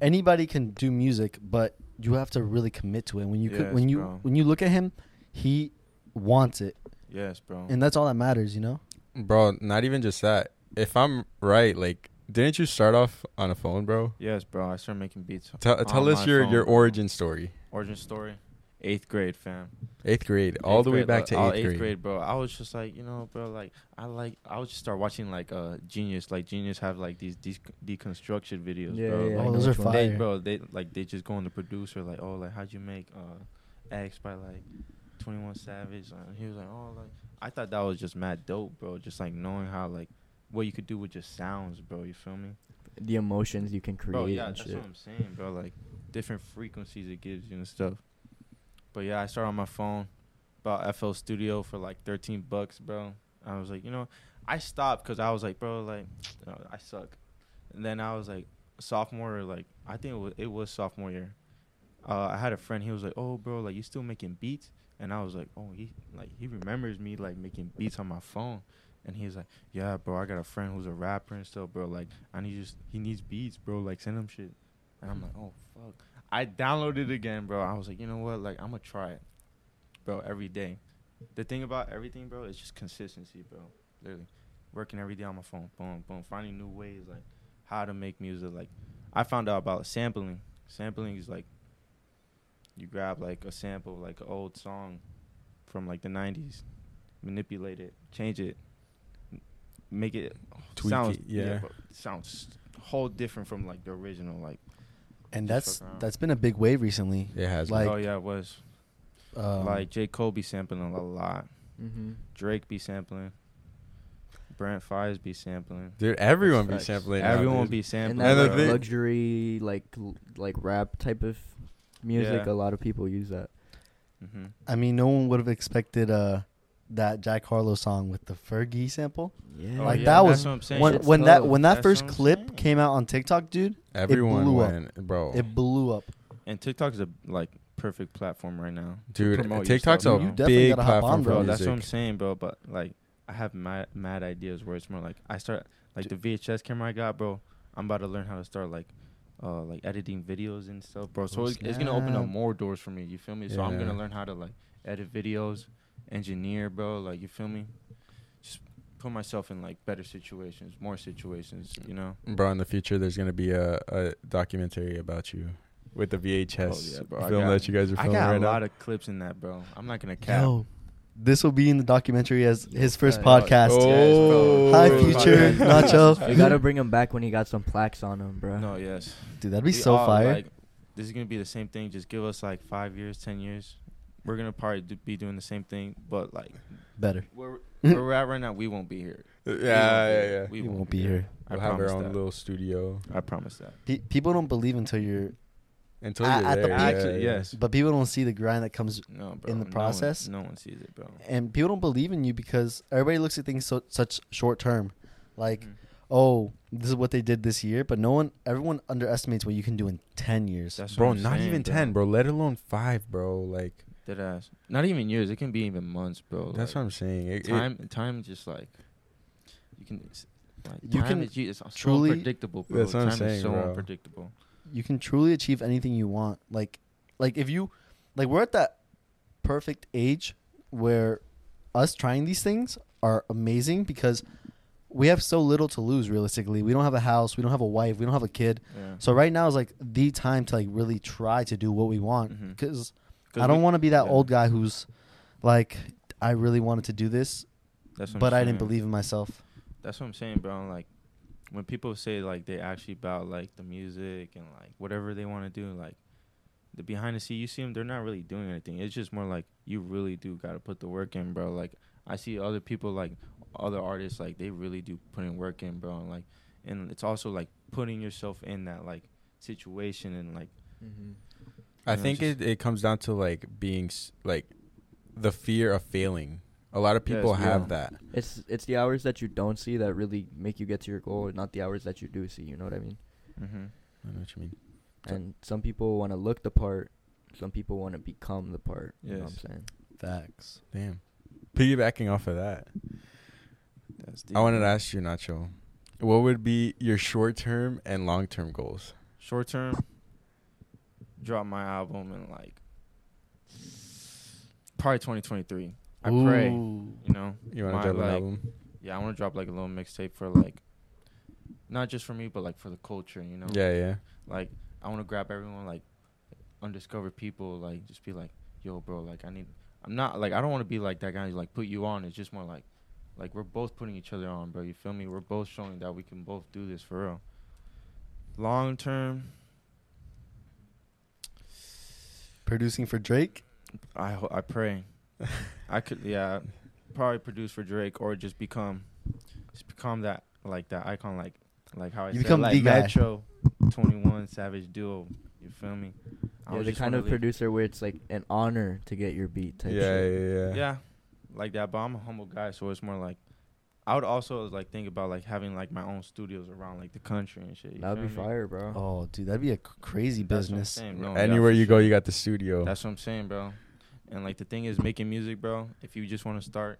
anybody can do music, but you have to really commit to it. When you co- Yes, when you bro. when you look at him, he wants it, Yes, bro. and that's all that matters, you know. Bro, not even just that. If I'm right, like, didn't you start off on a phone, bro? yes, bro. I started making beats. Tell, on tell us my your, phone, your bro. origin story. origin story. Eighth grade, fam. Eighth grade, all Eighth the way back like, to all eighth, grade. bro. I was just like, you know, bro, like I like I would just start watching like uh Genius, like Genius have like these these deconstruction videos, Yeah, bro. yeah, Like, Oh, those are which one. they, fire. bro, they like they just go on the producer like, oh, like how'd you make uh X by like Twenty One Savage? And he was like, oh, like I thought that was just mad dope, bro. Just like knowing how like what you could do with just sounds, bro. You feel me? The emotions you can create Bro, yeah, that's shit. what I'm saying, bro. Like different frequencies it gives you and stuff. But yeah, I started on my phone, bought FL Studio for like 13 bucks, bro. I was like, you know, I stopped because I was like, bro, like, uh, I suck. And then I was like, sophomore, like, I think it was, it was sophomore year. Uh, I had a friend. He was like, "Oh, bro, like you still making beats?" And I was like, "Oh, he like he remembers me like making beats on my phone." And he's like, "Yeah, bro, I got a friend who's a rapper and stuff, bro. Like, I need just he needs beats, bro. Like, send him shit." And I'm like, "Oh fuck." I downloaded it again, bro. I was like, you know what? Like, I'm gonna try it, bro, every day. The thing about everything, bro, is just consistency, bro. Literally, working every day on my phone, boom, boom, finding new ways, like how to make music. Like, I found out about sampling. Sampling is like you grab like a sample, like an old song from like the '90s, manipulate it, change it, make it Tweak sounds it, yeah. bro, sounds whole different from like the original. Like, and that's that's been a big wave recently. It has. Like- oh yeah, it was Um, like J Cole be sampling a lot. Mm-hmm. Drake be sampling. Brent Faiyaz be sampling. dude, everyone be sampling. Everyone dude. be sampling. that And the like, luxury, like l- like rap type of music, Yeah. a lot of people use that. hmm I mean, no one would have expected uh that Jack Harlow song with the Fergie sample. Yeah, Oh, Like, yeah, that that's was what I'm saying. When when that when that That's first clip saying. came out on TikTok, dude, Everyone blew up. bro. it blew up. And TikTok is a like perfect platform right now. Dude, TikTok's yourself, a you know? You definitely big platform on, for bro. Bro, music. that's what I'm saying, bro. But like, I have mad, mad ideas where it's more like I start like the VHS camera I got, bro. I'm about to learn how to start like, uh, like editing videos and stuff, bro. So Oh, it's, it's gonna open up more doors for me. You feel me? So I'm gonna learn how to like edit videos, engineer, bro. Like you feel me? Just put myself in like better situations, more situations. You know? Bro, in the future, there's gonna be a, a documentary about you with the VHS Oh, yeah, bro, film got- that you guys are filming. I got right a now. lot of clips in that, bro. I'm not gonna cap. Yo, this will be in the documentary as his first Yes, podcast. Oh, Hi, future podcast. Nacho. we gotta bring him back when he got some plaques on him, bro. No, yes. Dude, that'd be We so all, fire. Like, this is gonna be the same thing. Just give us like five years, ten years. We're gonna probably do, be doing the same thing, but like Better. where, where we're at right now, we won't be here. Yeah, We won't yeah, be yeah. here. We We won't, won't be here. I We'll have promise our own that. little studio I promise that. Pe- people don't believe until you're, until At- you're at the there. peak- Actually, yeah. yes. but people don't see the grind that comes, No, bro. In the no one- process? no one, sees it, bro. and people don't believe in you because everybody looks at things so such short term, like, Mhm. oh, this is what they did this year, but no one, everyone underestimates what you can do in ten years. That's Bro, what I'm not saying, even ten, bro. Let alone five, bro. Like Dead ass. Not even years. It can be even months, bro. that's what I'm saying. It, it- time. time just like you can. it's- Like, You time can is, ju- it's so truly- unpredictable, bro. That's what I'm saying, is so bro. unpredictable. you can truly achieve anything you want. Like, like if you, like we're at that perfect age where us trying these things are amazing because we have so little to lose realistically. We don't have a house, we don't have a wife, we don't have a kid. Yeah. So right now is like the time to like really try to do what we want because 'Cause I don't want to be that yeah. old guy who's like I really wanted to do this, That's what but I'm didn't believe in myself. That's what I'm saying, bro. Like when people say like they actually about like the music and like whatever they want to do, like the behind the scene, you see them, they're not really doing anything. It's just more like you really do got to put the work in, bro. Like I see other people, like other artists, like they really do put in work in, bro. And like, and it's also like putting yourself in that like situation and like Mm-hmm. I know, think just- it, it comes down to like being like the fear of failing. A lot of Yes, people have yeah. that. It's it's the hours that you don't see that really make you get to your goal, not the hours that you do see. You know what I mean? mm-hmm. I know what you mean. So- And some people want to look the part, some people want to become the part. You know what I'm Yes. saying? Facts. Damn. Piggybacking off of that, that's I wanted to ask you, Nacho, what would be your short term and long term goals? short term. Drop my album in like probably 2023. I pray, you know. You want to drop an album? Yeah, I want to drop like a little mixtape for like, not just for me, but like for the culture. You know. Yeah, yeah. Like I want to grab everyone like undiscovered people. Like just be like, yo, bro. Like I need. I'm not like I don't want to be like that guy. Who's, like put you on. It's just more like, like we're both putting each other on, bro. You feel me? We're both showing that we can both do this for real. Long term, Producing for Drake. I ho- I pray. I could yeah, probably produce for Drake or just become, just become that like that icon like like how I You said become like the guy. Metro, Twenty One Savage Duo. You feel me? I Yeah, the kind of leave- producer where it's like an honor to get your beat type Yeah, shit. yeah, yeah. Yeah, like that. But I'm a humble guy, so it's more like I would also like think about like having like my own studios around like the country and shit. That would be me? fire, bro. Oh, dude, that'd be a crazy That's what I'm business. saying, no, yeah, Anywhere you go, you got the studio. That's what I'm saying, bro. And like the thing is, making music, bro. If you just want to start,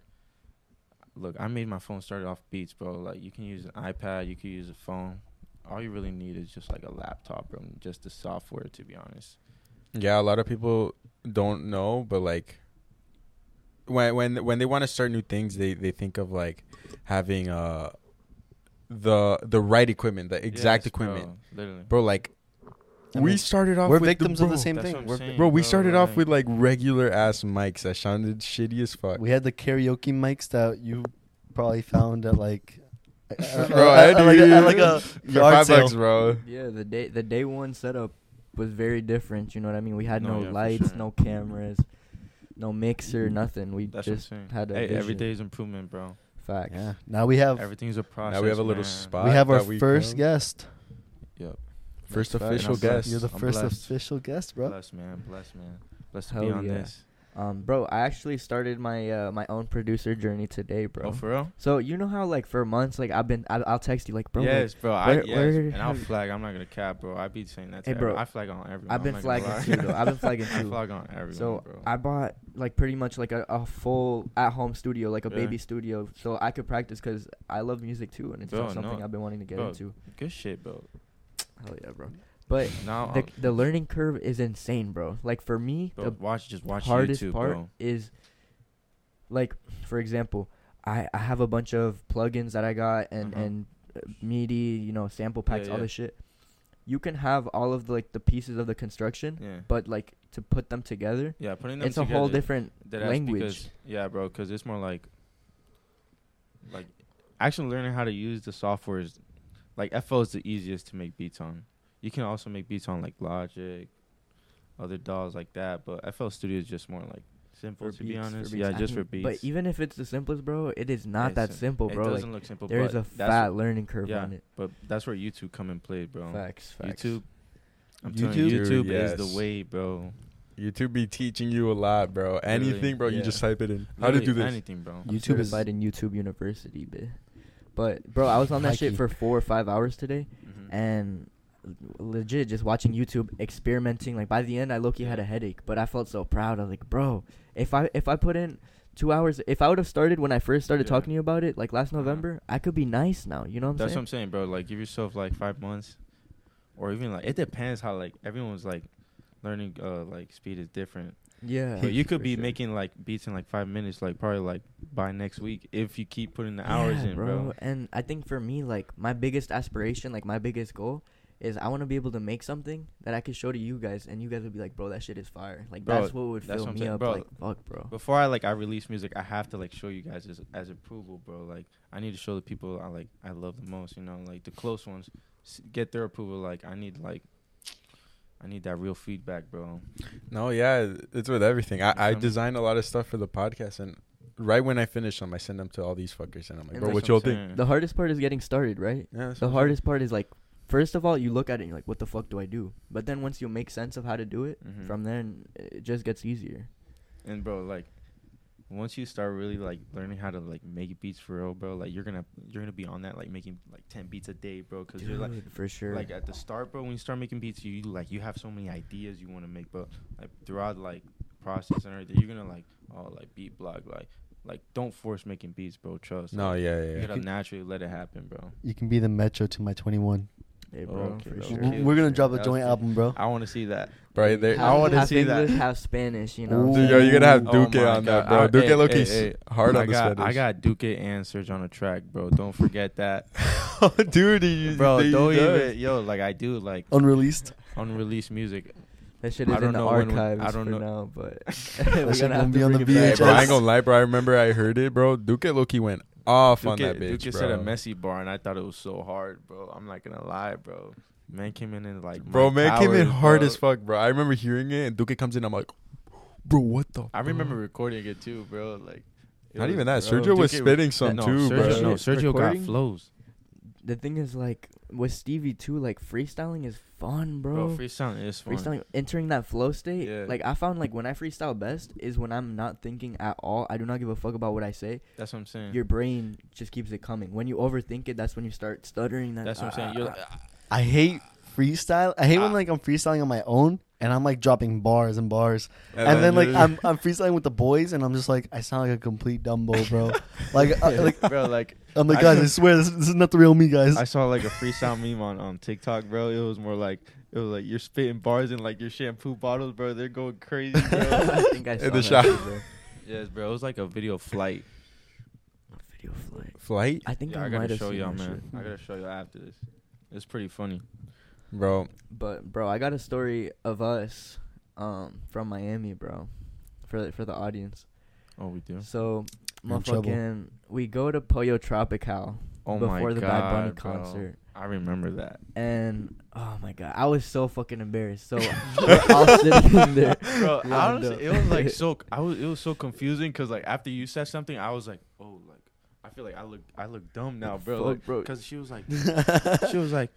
look, I made my phone started off beats, bro. Like you can use an iPad, you can use a phone. All you really need is just like a laptop, bro. and Just the software, to be honest. Yeah, a lot of people don't know, but like when when when they want to start new things, they they think of like having uh the the right equipment, the exact Yes, equipment. bro. Bro, like I we mean, started off We're with victims the, of the same thing. what I'm We're saying, Bro, we bro, started off like- with like regular ass mics that sounded shitty as fuck. We had the karaoke mics that you probably found at like, uh, Bro, uh, I had at like, a, at like a yard five sale. bucks, bro. Yeah, the day the day one setup was very different. You know what I mean? We had No, no, yeah, lights, sure. no cameras, no mixer, mm-hmm. nothing. We That's what I'm just saying. had a hey, every vision. day is improvement, bro. facts. Yeah. Now we have Everything's a process. Now we have a little man. spot. we have our that we first come- guest. Yep. first That's facts. official I'm blessed. guest. You're the I'm first blessed. official guest, bro. Blessed, man. Blessed, man. Blessed to Hell be on yeah. this. Um, bro, I actually started my uh my own producer journey today, bro. Oh, for real? so you know how like for months like I've been I, I'll text you like bro like, yes, bro. I, where- yes, where and I'll flag. I'm not gonna cap, bro. I be saying that. To Hey, bro, every- I flag on everyone. I've been flagging too though. I've been flagging I too. flag on everyone, So bro. I bought like pretty much like a, a full at home studio, like a Yeah. baby studio, so I could practice because I love music too, and it's Bro, something no. I've been wanting to get Bro, into. Good shit, bro. Hell yeah, bro. But Now, the the learning curve is insane, bro. Like for me, the watch just watch hardest YouTube, part bro. is like for example, I I have a bunch of plugins that I got and Uh-huh. and uh, MIDI, you know, sample packs, all yeah. this shit. You can have all of the, like the pieces of the construction, Yeah. but like to put them together, Yeah, putting them it's a whole different language. Because, yeah, bro. Because it's more like, like, actually learning how to use the software is, like, FL is the easiest to make beats on. You can also make beats on like Logic, other DAWs like that, but FL Studio is just more like simple for to be beats, for honest. beats. Yeah, I just for beats. But even if it's the simplest, bro, it is not that simple, bro. Like doesn't look simple. there is a fat learning curve yeah, on it. But that's where YouTube come and play, bro. Facts, facts. YouTube. I'm telling you, YouTube? YouTube Yes. is the way, bro. YouTube be teaching you a lot, bro. Anything, bro. You just type it in. How to do Literally this? Anything, bro. YouTube is- certified in YouTube University, bit. But bro, I was on that shit for four or five hours today, Mhm. and legit just watching YouTube, experimenting. Like by the end, I low key had a headache, but I felt so proud. I was like, bro, if I if I put in two hours, if I would have started when I first started Yeah. talking to you about it, like last Uh-huh. November, I could be nice now. You know what I'm That's what? I'm saying, bro. Like, give yourself like five months, or even like it depends how like everyone's like learning uh like speed is different. yeah. But you could be sure. making like beats in like five minutes, like probably like by next week if you keep putting the hours Yeah, in, bro. And I think for me, like my biggest aspiration, like my biggest goal, is I want to be able to make something that I could show to you guys, and you guys would be like, "Bro, that shit is fire." Like Bro, that's what would that's fill what I'm me saying, up. bro. Like fuck, bro. Before I like I release music, I have to like show you guys as, as approval, bro. Like I need to show the people I like I love the most, you know, like the close ones, s- get their approval. Like I need like I need that real feedback, bro. No, yeah, it's with everything. I, I feel me? design a lot of stuff for the podcast, and right when I finish them, I send them to all these fuckers, and I'm like, And bro, what y'all think? The hardest part is getting started, right? Yeah, The hardest part is like, first of all, you look at it and you're like, "What the fuck do I do?" But then once you make sense of how to do it, Mhm. from then it just gets easier. And bro, like once you start really like learning how to like make beats for real, bro, like you're gonna you're gonna be on that like making like ten beats a day, bro. Cause you're like for sure. like at the start, bro. When you start making beats, you like you have so many ideas you want to make, but like throughout like process and everything, you're gonna like oh like beat block like like don't force making beats, bro. Trust. No, Like, yeah, yeah. You yeah. gotta naturally let it happen, bro. You can be the metro to my 21. Hey, bro, Okay, for sure. was We're gonna drop a That was joint cute. album, bro. I want to see that. Bro, there- Half- I want to half see that. English, half Spanish. You know. Dude, yo, you're gonna have Oh Duque my on that, God. bro. I- Duque hey, Loki's hey, hey. hard I on the got, Spanish. I got Duque and Serge on a track, bro. Don't forget that, dude, he, bro. he Don't does. even, yo, like I do, like Unreleased. unreleased music. That shit I is don't in the know when we- archives I don't for know. now, but we're shit gonna gonna have be to on bring the it back. Hey, bro, I ain't gonna lie, bro. I remember I heard it, bro. Duque Loki went off on Duque, that bitch, Duque bro. said a messy bar, and I thought it was so hard, bro. I'm not gonna lie, bro. Man came in and like, Bro, Mike man came in hard bro. as fuck, bro. I remember hearing it, and Duque comes in. I'm like, bro, what the? I remember recording it too, bro. Like, Not was- even that. bro, Sergio was Duque- spitting some no, too, Sergio, bro. No, Sergio got flows, The thing is, like with Stevie too, like freestyling is fun, bro. bro. Freestyling is fun. freestyling, entering that flow state. Yeah. Like I found, like when I freestyle best is when I'm not thinking at all. I do not give a fuck about what I say. That's what I'm saying. Your brain just keeps it coming. When you overthink it, that's when you start stuttering. That, That's what I'm saying. ah, You're ah, like, I hate freestyle. I hate when Ah. like I'm freestyling on my own and I'm like dropping bars and bars, And, and, then like I'm I'm freestyling with the boys and I'm just like I sound like a complete dumbo, bro. like uh, like bro, like I'm like guys, I know- swear this, this is not the real me, guys. I saw like a freestyle meme on, on TikTok, bro. It was more like it was like you're spitting bars in like your shampoo bottles, bro. They're going crazy, bro. I think I saw the that shop. too, bro. yes, bro. It was like a video flight. Video flight. flight, I think Yeah, I, I might gotta have show seen y'all, man. shit. I gotta show y'all after this. It's pretty funny. Bro. But bro, I got a story of us, um, from Miami, bro, for the, for the audience. Oh, we do. So, You're motherfucking, we go to Pollo Tropical Oh before the god, Bad Bunny bro. concert, I remember that. and oh my god, I was so fucking embarrassed. So we're all sitting there, Bro, honestly, it was like so. I was. It was so confusing because like after you said something, I was like, oh, like I feel like I look. I look dumb now, bro. Fuck, Like, bro. Because she was like, she was like,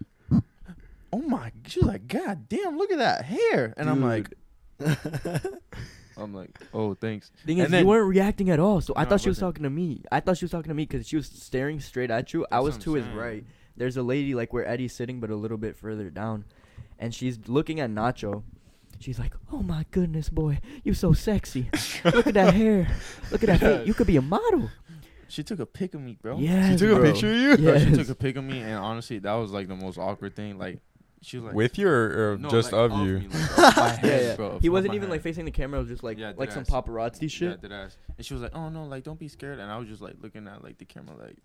oh my. She was like, God damn, look at that hair, and I'm like, I'm like, oh, thanks. Thing And is, then- you weren't reacting at all. So I No, I thought she was talking to me. I thought she was talking to me because she was staring straight at you. I was what to his right. There's a lady like where Eddie's sitting, but a little bit further down, and she's looking at Nacho. She's like, "Oh my goodness, boy, you're so sexy. Look at that hair. Look at that face. You could be a model." She took a pic of me, bro. Yeah, She took a picture of you Bro, she took a pic of me, and honestly, that was like the most awkward thing. Like, she was like, with you or, or No, just like, of you? me, like, of my Yeah, head, yeah. bro, He wasn't my even like facing the camera. It was just like Yeah, like some deadass. paparazzi Yeah, shit. dead. And she was like, "Oh no, like don't be scared." And I was just like looking at like the camera, like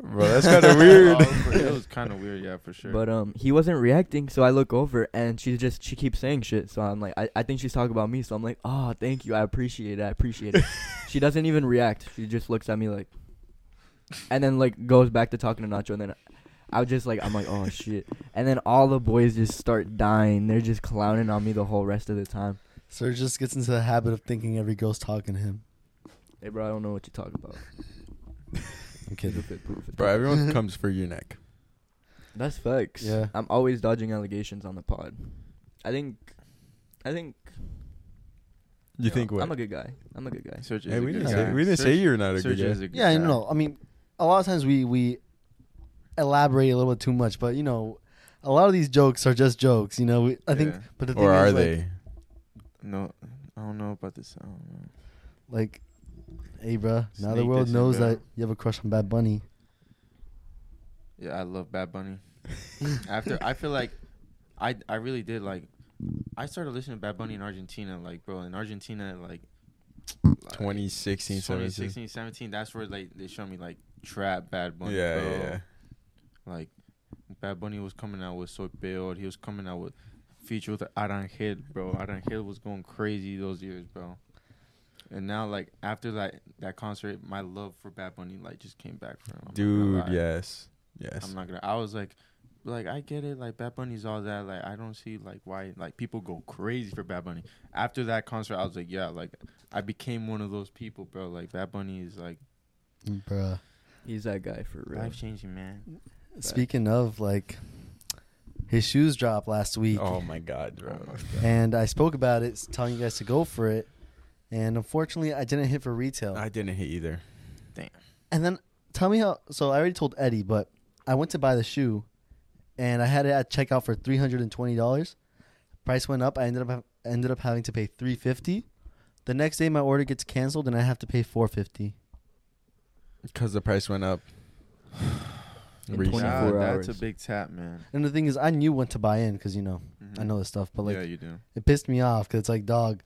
Bro, that's kind of weird. it was kind of weird, yeah, for sure. But um, he wasn't reacting, so I look over and she just she keeps saying shit. So I'm like, I, I think she's talking about me. So I'm like, oh, thank you, I appreciate it, I appreciate it. she doesn't even react. She just looks at me like, and then like goes back to talking to Nacho. And then I was just like, I'm like, oh shit. And then all the boys just start dying. They're just clowning on me the whole rest of the time. Sir just gets into the habit of thinking every girl's talking to him. Hey, bro, I don't know what you talk about. I'm kidding. Proof it, proof it. Bro, everyone comes for your neck. That's facts. Yeah. I'm always dodging allegations on the pod. I think, I think. You know, think what? I'm a good guy. I'm a good guy. Serge is hey, a we good didn't guy. say we didn't say you're not a Serge good guy. a good Yeah, you guy. know, I mean, a lot of times we we elaborate a little bit too much, but you know, a lot of these jokes are just jokes. You know, we, I think, Yeah. but the thing Or is, are like, they? No, I don't know about this. I don't know. like, hey, bruh, now the world knows bro. that you have a crush on Bad Bunny. Yeah, I love Bad Bunny. After I feel like I I really did like I started listening to Bad Bunny in Argentina, like bro, in Argentina, like like, 2016, 17. 2016, 17. That's where like they showed me like trap Bad Bunny. Yeah, bro. yeah, yeah. Like Bad Bunny was coming out with Soy Build. He was coming out with feature with Arcangel, bro. Arcangel was going crazy those years, bro. And now, like after that that concert, my love for Bad Bunny like just came back for him. I'm Dude, yes. Yes. I'm not gonna. I was like, like I get it. Like Bad Bunny's all that. Like I don't see like why like people go crazy for Bad Bunny. After that concert, I was like, yeah, like I became one of those people, bro. Like Bad Bunny is like Bruh. He's that guy for real. life changing, man. Speaking of like, his shoes dropped last week, Oh my god, bro. Oh and I spoke about it, telling you guys to go for it, and unfortunately, I didn't hit for retail. I didn't hit either. Damn. And then tell me how. So I already told Eddie, but I went to buy the shoe, and I had it at checkout for three hundred and twenty dollars. Price went up. I ended up ended up having to pay three fifty. The next day, my order gets canceled, and I have to pay four fifty. Because the price went up. In Recently. 24 God, hours. that's a big tap, man. And the thing is, I knew when to buy in because you know Mhm. I know this stuff, but like yeah, you do. it pissed me off because it's like, dog,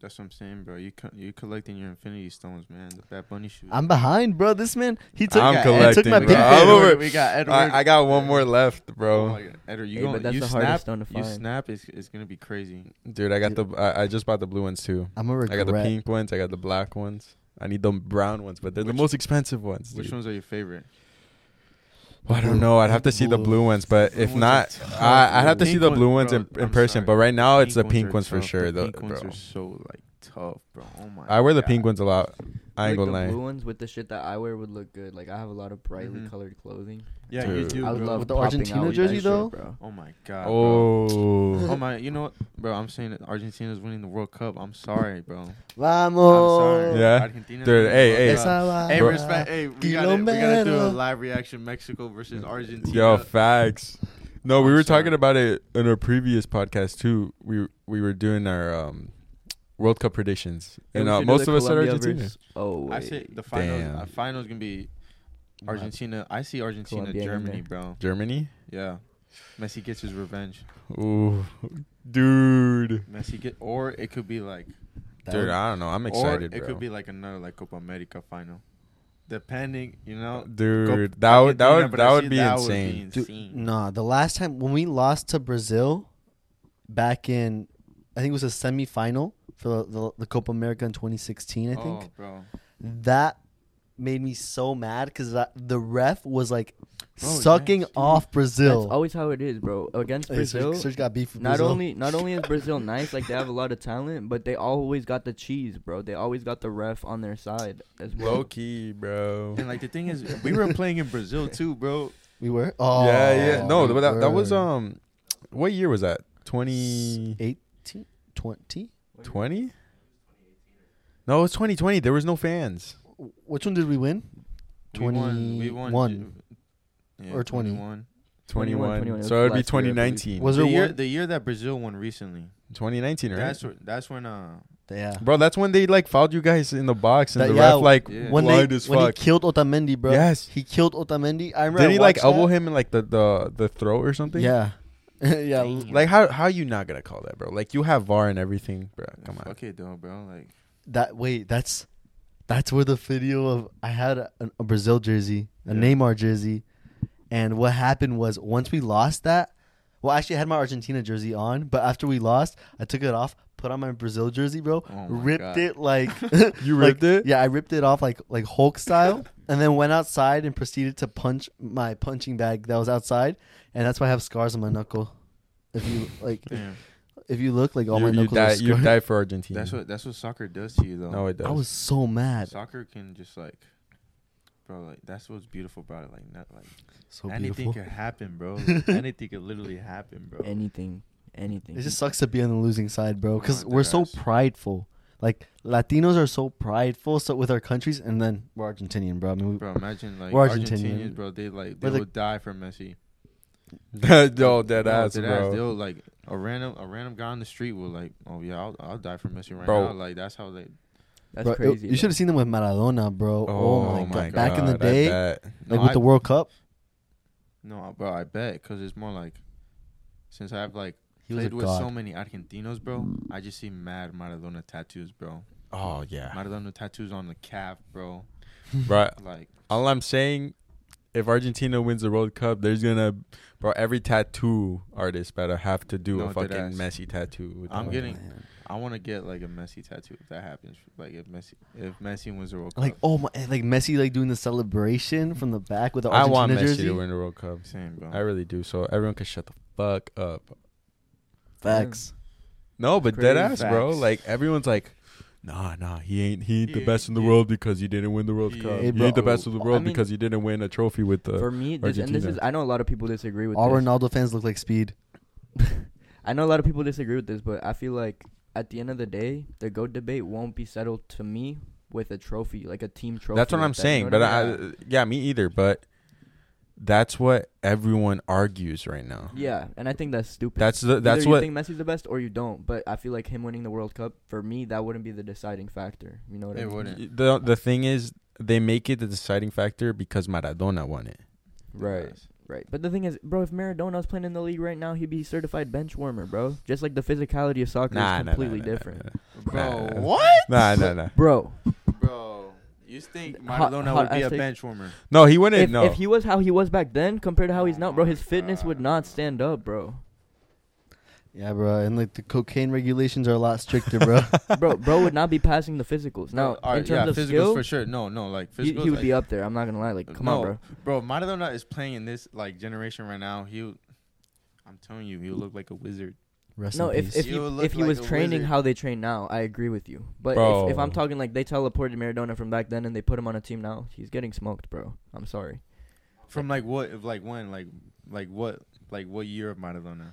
That's what I'm saying, bro. You co- you collecting your Infinity Stones, man. The Bad Bunny shoes. I'm behind, bro. This man, he took, I'm he took collecting, my bro. big I'm over- We got Edward. I, I got one more left, Oh bro. my God. Edward, you Hey, going but that's you the snap, hardest stone to You snap is it's gonna be crazy. Dude, I got the I, I just bought the blue ones too. I'm a I regret. got the pink ones. I got the black ones. I need the brown ones, but they're the most expensive ones. Which ones are your favorite? Well, I don't know. I'd have to see the blue ones, but if not, I, I'd have to see the blue ones in, in person. But right now, it's the pink ones for sure, The though, pink ones bro. are so like tough, bro. Oh my. I wear the God. pink ones a lot. I ain't like gonna the lie. blue ones with the shit that I wear would look good. Like I have a lot of brightly Mhm. colored clothing. Yeah, Dude. you do, I would bro. love With the popping Argentina out with jersey, that shit, though? bro. Oh my god. Bro. Oh, Oh my, you know what, bro? I'm saying that Argentina's winning the World Cup. I'm sorry, bro. I'm Vamos. sorry. Yeah? Argentina's Dude, hey, hey. Esa va- Hey, respect. Hey, we gotta, we gotta do a Kilómetro. live reaction. Mexico versus Argentina. yo, facts. No, we I'm were talking about it in our previous podcast too. We we were doing our um, World Cup predictions, Yeah, and we uh, most of us said Colombia Argentina. versus- Oh, I wait. say the finals. Damn. Uh, finals gonna be Argentina. I see Argentina, Colombia Germany, bro. Germany. Yeah, Messi gets his revenge. Ooh, dude. Messi get, or it could be like, Dude, I don't know. I'm or excited, it bro. could be like another like Copa America final, depending. You know, Dude, Cop- that would that Argentina, would that would be that would insane. Dude, insane. nah, the last time when we lost to Brazil, back in, I think it was a semifinal for the, the, the Copa America in 2016. I think Oh, bro. that made me so mad because the ref was like Bro, sucking yes, off Brazil. That's always how it is, bro. Against Hey, Brazil, Serge, Serge got beef with not Brazil. only not only is Brazil nice, like they have a lot of talent, but they always got the cheese, bro. They always got the ref on their side as well. Low key, bro. And like the thing is, we were playing in Brazil too, bro. we were. Oh, yeah, yeah. No, we that, that was um, what year was that? 2020? 18, 20. No, it was 2020. There was no fans. Which one did we win? We won. We won. 21. Yeah, Or 20. 21. 21, 21. 21. So it'd be last year, 2019. Was the there year, one? the year that Brazil won recently. 2019, right? That's wh- that's when uh Yeah. Bro, that's when they like fouled you guys in the box and That- the yeah, ref like Yeah. When they as when he killed Otamendi, bro. Yes. He killed Otamendi. I remember. Did I he like watched elbow that. him in like the the the throat or something? Yeah. yeah. Damn. Like how how you not gonna call that, bro? Like you have VAR and everything, bro. Come on. Okay, it though, bro. Like That wait, that's that's where the video of I had a, a Brazil jersey, a Yeah. Neymar jersey, and what happened was once we lost that, well, actually I had my Argentina jersey on, but after we lost, I took it off, put on my Brazil jersey, bro, Oh ripped God. it like You like- ripped it? Yeah, I ripped it off like like Hulk style, and then went outside and proceeded to punch my punching bag that was outside, and that's why I have scars on my knuckle. If you like, damn. if you look like all you, my you knuckles die are you die for Argentina. That's what that's what soccer does to you though. No, it does. I was so mad. Soccer can just like, bro. Like that's what's beautiful about it. Like not like So anything beautiful. can happen, bro. anything can literally happen, bro. Anything, anything. It just sucks to be on the losing side, bro, because we're so prideful. Like Latinos are so prideful so with our countries, and then we're Argentinian, bro. I mean, we, Bro, imagine like We're Argentinians, Argentinian. bro. They like We're they the- would die for Messi. Yo, dead No, ass, dead bro. They'll like a random a random guy on the street will like, oh yeah, I'll I'll die for Messi right Bro. now. Like that's how they. That's bro, it- crazy. you should have seen them with Maradona, bro. Oh, oh my, god. Back in the I day, bet. No, like with I- the World Cup, No, bro, I bet because it's more like, since I've like he was a played with god. so many Argentinos, bro. I just see mad Maradona tattoos, bro. Oh yeah, Maradona tattoos on the calf, bro. Right. Like, All I'm saying, if Argentina wins the World Cup, there's gonna, bro. Every tattoo artist better have to do No, a fucking ass. Messi tattoo. with I'm getting- oh, Man. I want to get like a Messi tattoo if that happens. Like if Messi, if Messi wins the World Cup. Like oh my, eh, like Messi like doing the celebration from the back with the Argentina I want Argentina Messi jersey. to win the World Cup. same, bro. I really do. So everyone can shut the fuck up. Facts. Mm. No, but Crazy dead ass, bro. facts. Like everyone's like, nah, nah, he ain't he ain't the ain't- best in the he world because he didn't win the World he Cup. ain't- He ain't the bro. best of the I world mean- because he didn't win a trophy with the. For me, this, and this Argentina. is I know a lot of people disagree with All this. Ronaldo fans look like Speed. I know a lot of people disagree with this, but I feel like at the end of the day, the GOAT debate won't be settled to me with a trophy, like a team trophy. That's what like I'm that, you saying. know But what I, mean? yeah, me either. But that's what everyone argues right now. yeah, and I think that's stupid. That's the that's Either what you think Messi's the best or you don't. But I feel like him winning the World Cup for me, that wouldn't be the deciding factor. You know what I It mean? wouldn't. the the thing is they make it the deciding factor because Maradona won it. Right. Right. But the thing is, bro, if Maradona was playing in the league right now, he'd be certified bench warmer, bro. Just like the physicality of soccer Nah, is completely nah, nah, different. nah, Bro, Nah. what? Nah, nah, nah. Bro, Bro, you think Hot- Maradona hot would be a asterisk. bench warmer? No, he wouldn't. if, no. if he was how he was back then compared to how he's now, bro, his fitness would not stand up, bro. Yeah, bro, and like the cocaine regulations are a lot stricter, bro. bro, bro would not be passing the physicals. Now, All right, in terms yeah, of physicals skill, for sure. No, no, like physicals. he, he would like, be up there. I'm not gonna lie. Like, come on, No, bro. Bro, Maradona is playing in this like generation right now. He, I'm telling you, he'll look like a wizard. Rest No, in if peace. if You he, look if he like was a training wizard. how they train now, I agree with you. But if, if Bro. I'm talking like they teleported Maradona from back then and they put him on a team now, he's getting smoked, bro. I'm sorry. From like what? If like when? Like like what? Like what year of Maradona?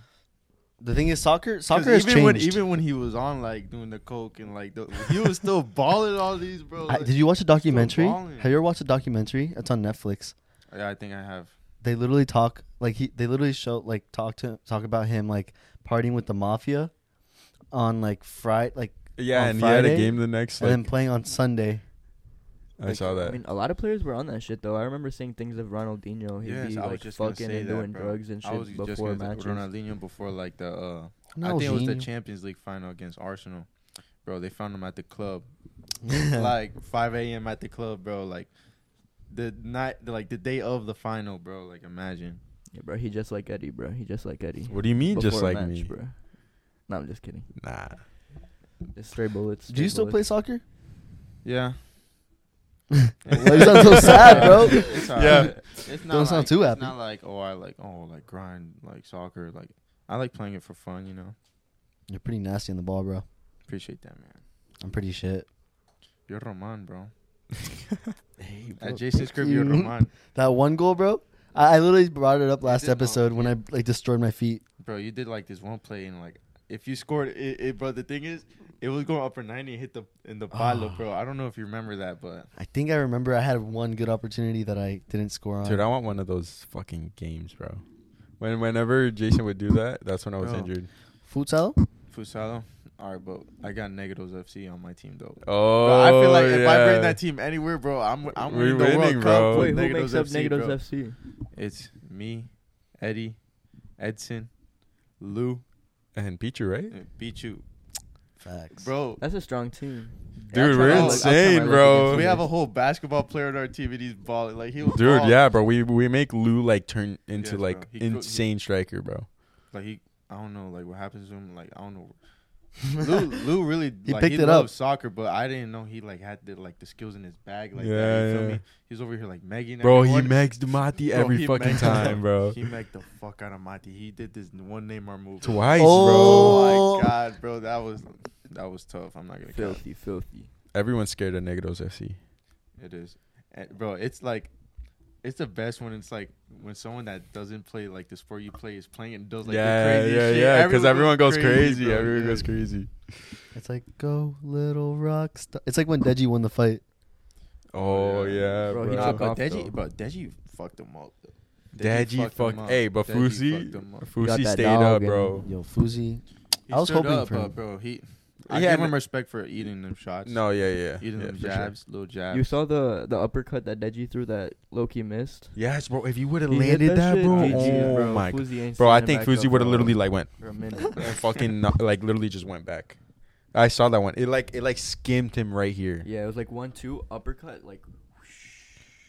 the thing is, soccer 'Cause soccer has even changed. when even when he was on like doing the coke and like the, he was still balling all these bro. I- Like, did you watch a documentary? balling. Have you ever watched a documentary? It's on Netflix. yeah, I think I have. They literally talk like he. They literally show like talk to talk about him like partying with the mafia on like Friday, like yeah, on and he had a game the next. and then playing on Sunday. I saw that. I mean, a lot of players were on that shit though. I remember seeing things of Ronaldinho. He'd Yes, be like just fucking and that, doing bro. drugs and I shit was just before gonna matches. Ronaldinho before like the uh, No, I think it was the Champions League final against Arsenal. Bro, they found him at the club. like 5 a.m. at the club, bro. Like the night, like the day of the final, bro. Like imagine. Yeah, bro. He just like Eddie, bro. He just like Eddie. What do you mean, just Before a like match, me? bro. No, I'm just kidding. Nah. Just stray bullets. Do you stray still play soccer? Yeah. Why you sound so sad, bro? It's all Yeah. right. It's not Don't sound like, too it's happy. not like oh I like oh like grind like soccer like I like playing it for fun. You know. You're pretty nasty on the ball, bro. Appreciate that, man. I'm pretty shit. You're Roman, bro. Hey, bro. At Jason's crib, you're Roman. That one goal, bro. I, I literally brought it up last did, no, episode when yeah. I like destroyed my feet. Bro, you did like this one play and like if you scored it, it bro. The thing is, it was going up for ninety and hit the in the palo, Ah. bro. I don't know if you remember that, but I think I remember I had one good opportunity that I didn't score on. Dude, I want one of those fucking games, bro. When whenever Jason would do that, that's when I was Bro. injured. Futsal? Fusalo. All right, but I got Negatives FC on my team though. Oh, Bro, I feel oh, like if I bring that team anywhere, bro, I'm I'm We're winning the winning, World bro. Cup. Wait, with who makes up FC, Negatives bro. FC? It's me, Eddie, Edson, Lou, and Pichu, right? and Pichu. Facts. Bro, That's a strong team. Dude, I'll we're try my luck- I'll try my insane, luck bro. we have a whole basketball player on our team and he's balling like he was Dude, balling. yeah, bro. We we make Lou like turn into Yes, like He could- he- insane striker, bro. Like he, I don't know, like what happens to him. Like I don't know. Lou, Lou really He like, picked he it loves up. soccer, but I didn't know he like had the like the skills in his bag like that. Yeah, feel me? He's over here like Megan. Bro, he everyone. makes Demati every he fucking time, bro. He made the fuck out of Mati. He did this one Neymar move. Twice, Oh. Oh my god, bro, that was that was tough. I'm not gonna. Cap. Filthy, filthy. Everyone's scared of Negros FC. It is, and, bro. It's like, it's the best when it's like when someone that doesn't play like the sport you play is playing and does like yeah, the crazy yeah, shit. yeah. Because everyone goes crazy. bro, Everyone yeah. goes crazy. It's like go little rock star. It's like when Deji won the fight. Oh yeah, Bro, bro. he Nah, took but off, Deji, though. bro, Deji fucked him up. Though. Deji fucked. him up. Hey, but Deji Fousey, fucked him up. got Fousey stayed up, bro. Yo, Fousey. He I was hoping up, for uh, him. bro. He, I Yeah, give n- him respect for eating them shots. No, yeah, yeah, eating yeah, them for sure. jabs, little jabs. You saw the the uppercut that Deji threw that Loki missed. Yes, bro. If you would have He hit landed that, shit, bro. GG, Oh my god. Fousey ain't Bro, I standing think back Fousey up would have for- literally like went for a minute. and fucking not, like literally just went back. I saw that one. It like it like skimmed him right here. Yeah, it was like one two uppercut like.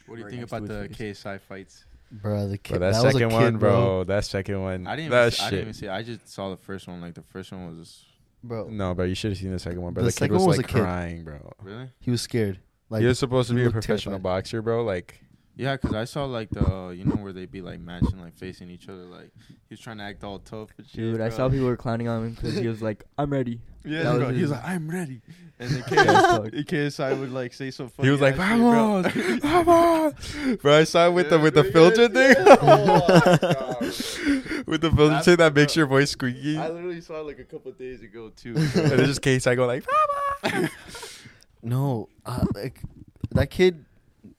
What do you Right think next about the his KSI fights? Bro, the kid. But that, that was a second kid, one, bro, That second one. I didn't. That Even, shit. see- I didn't even see. it. I just saw the first one. Like the first one was Bro, No, bro, you should have seen the second one. Bro, The the, kid second was one was like a kid. crying, bro. really. he was scared. Like he was supposed to be a professional terrified. boxer, bro. Like, Yeah, because I saw like the uh, you know where they be like matching like facing each other. Like he was trying to act all tough. And shit, Dude, I saw people were clowning on him because he was like, "I'm ready." Yeah, That was. He was like, "I'm ready," and then Yeah, fuck. KSI, KSI would like say so funny. he was like, ass shit, bro. "Vamos, vamos!" Bro, I saw it with the with the filter yeah, thing. Oh with the filter thing that makes your voice squeaky. I literally saw it like a couple days ago too. and it's just case I go like, "Vamos!" no, uh, like that kid.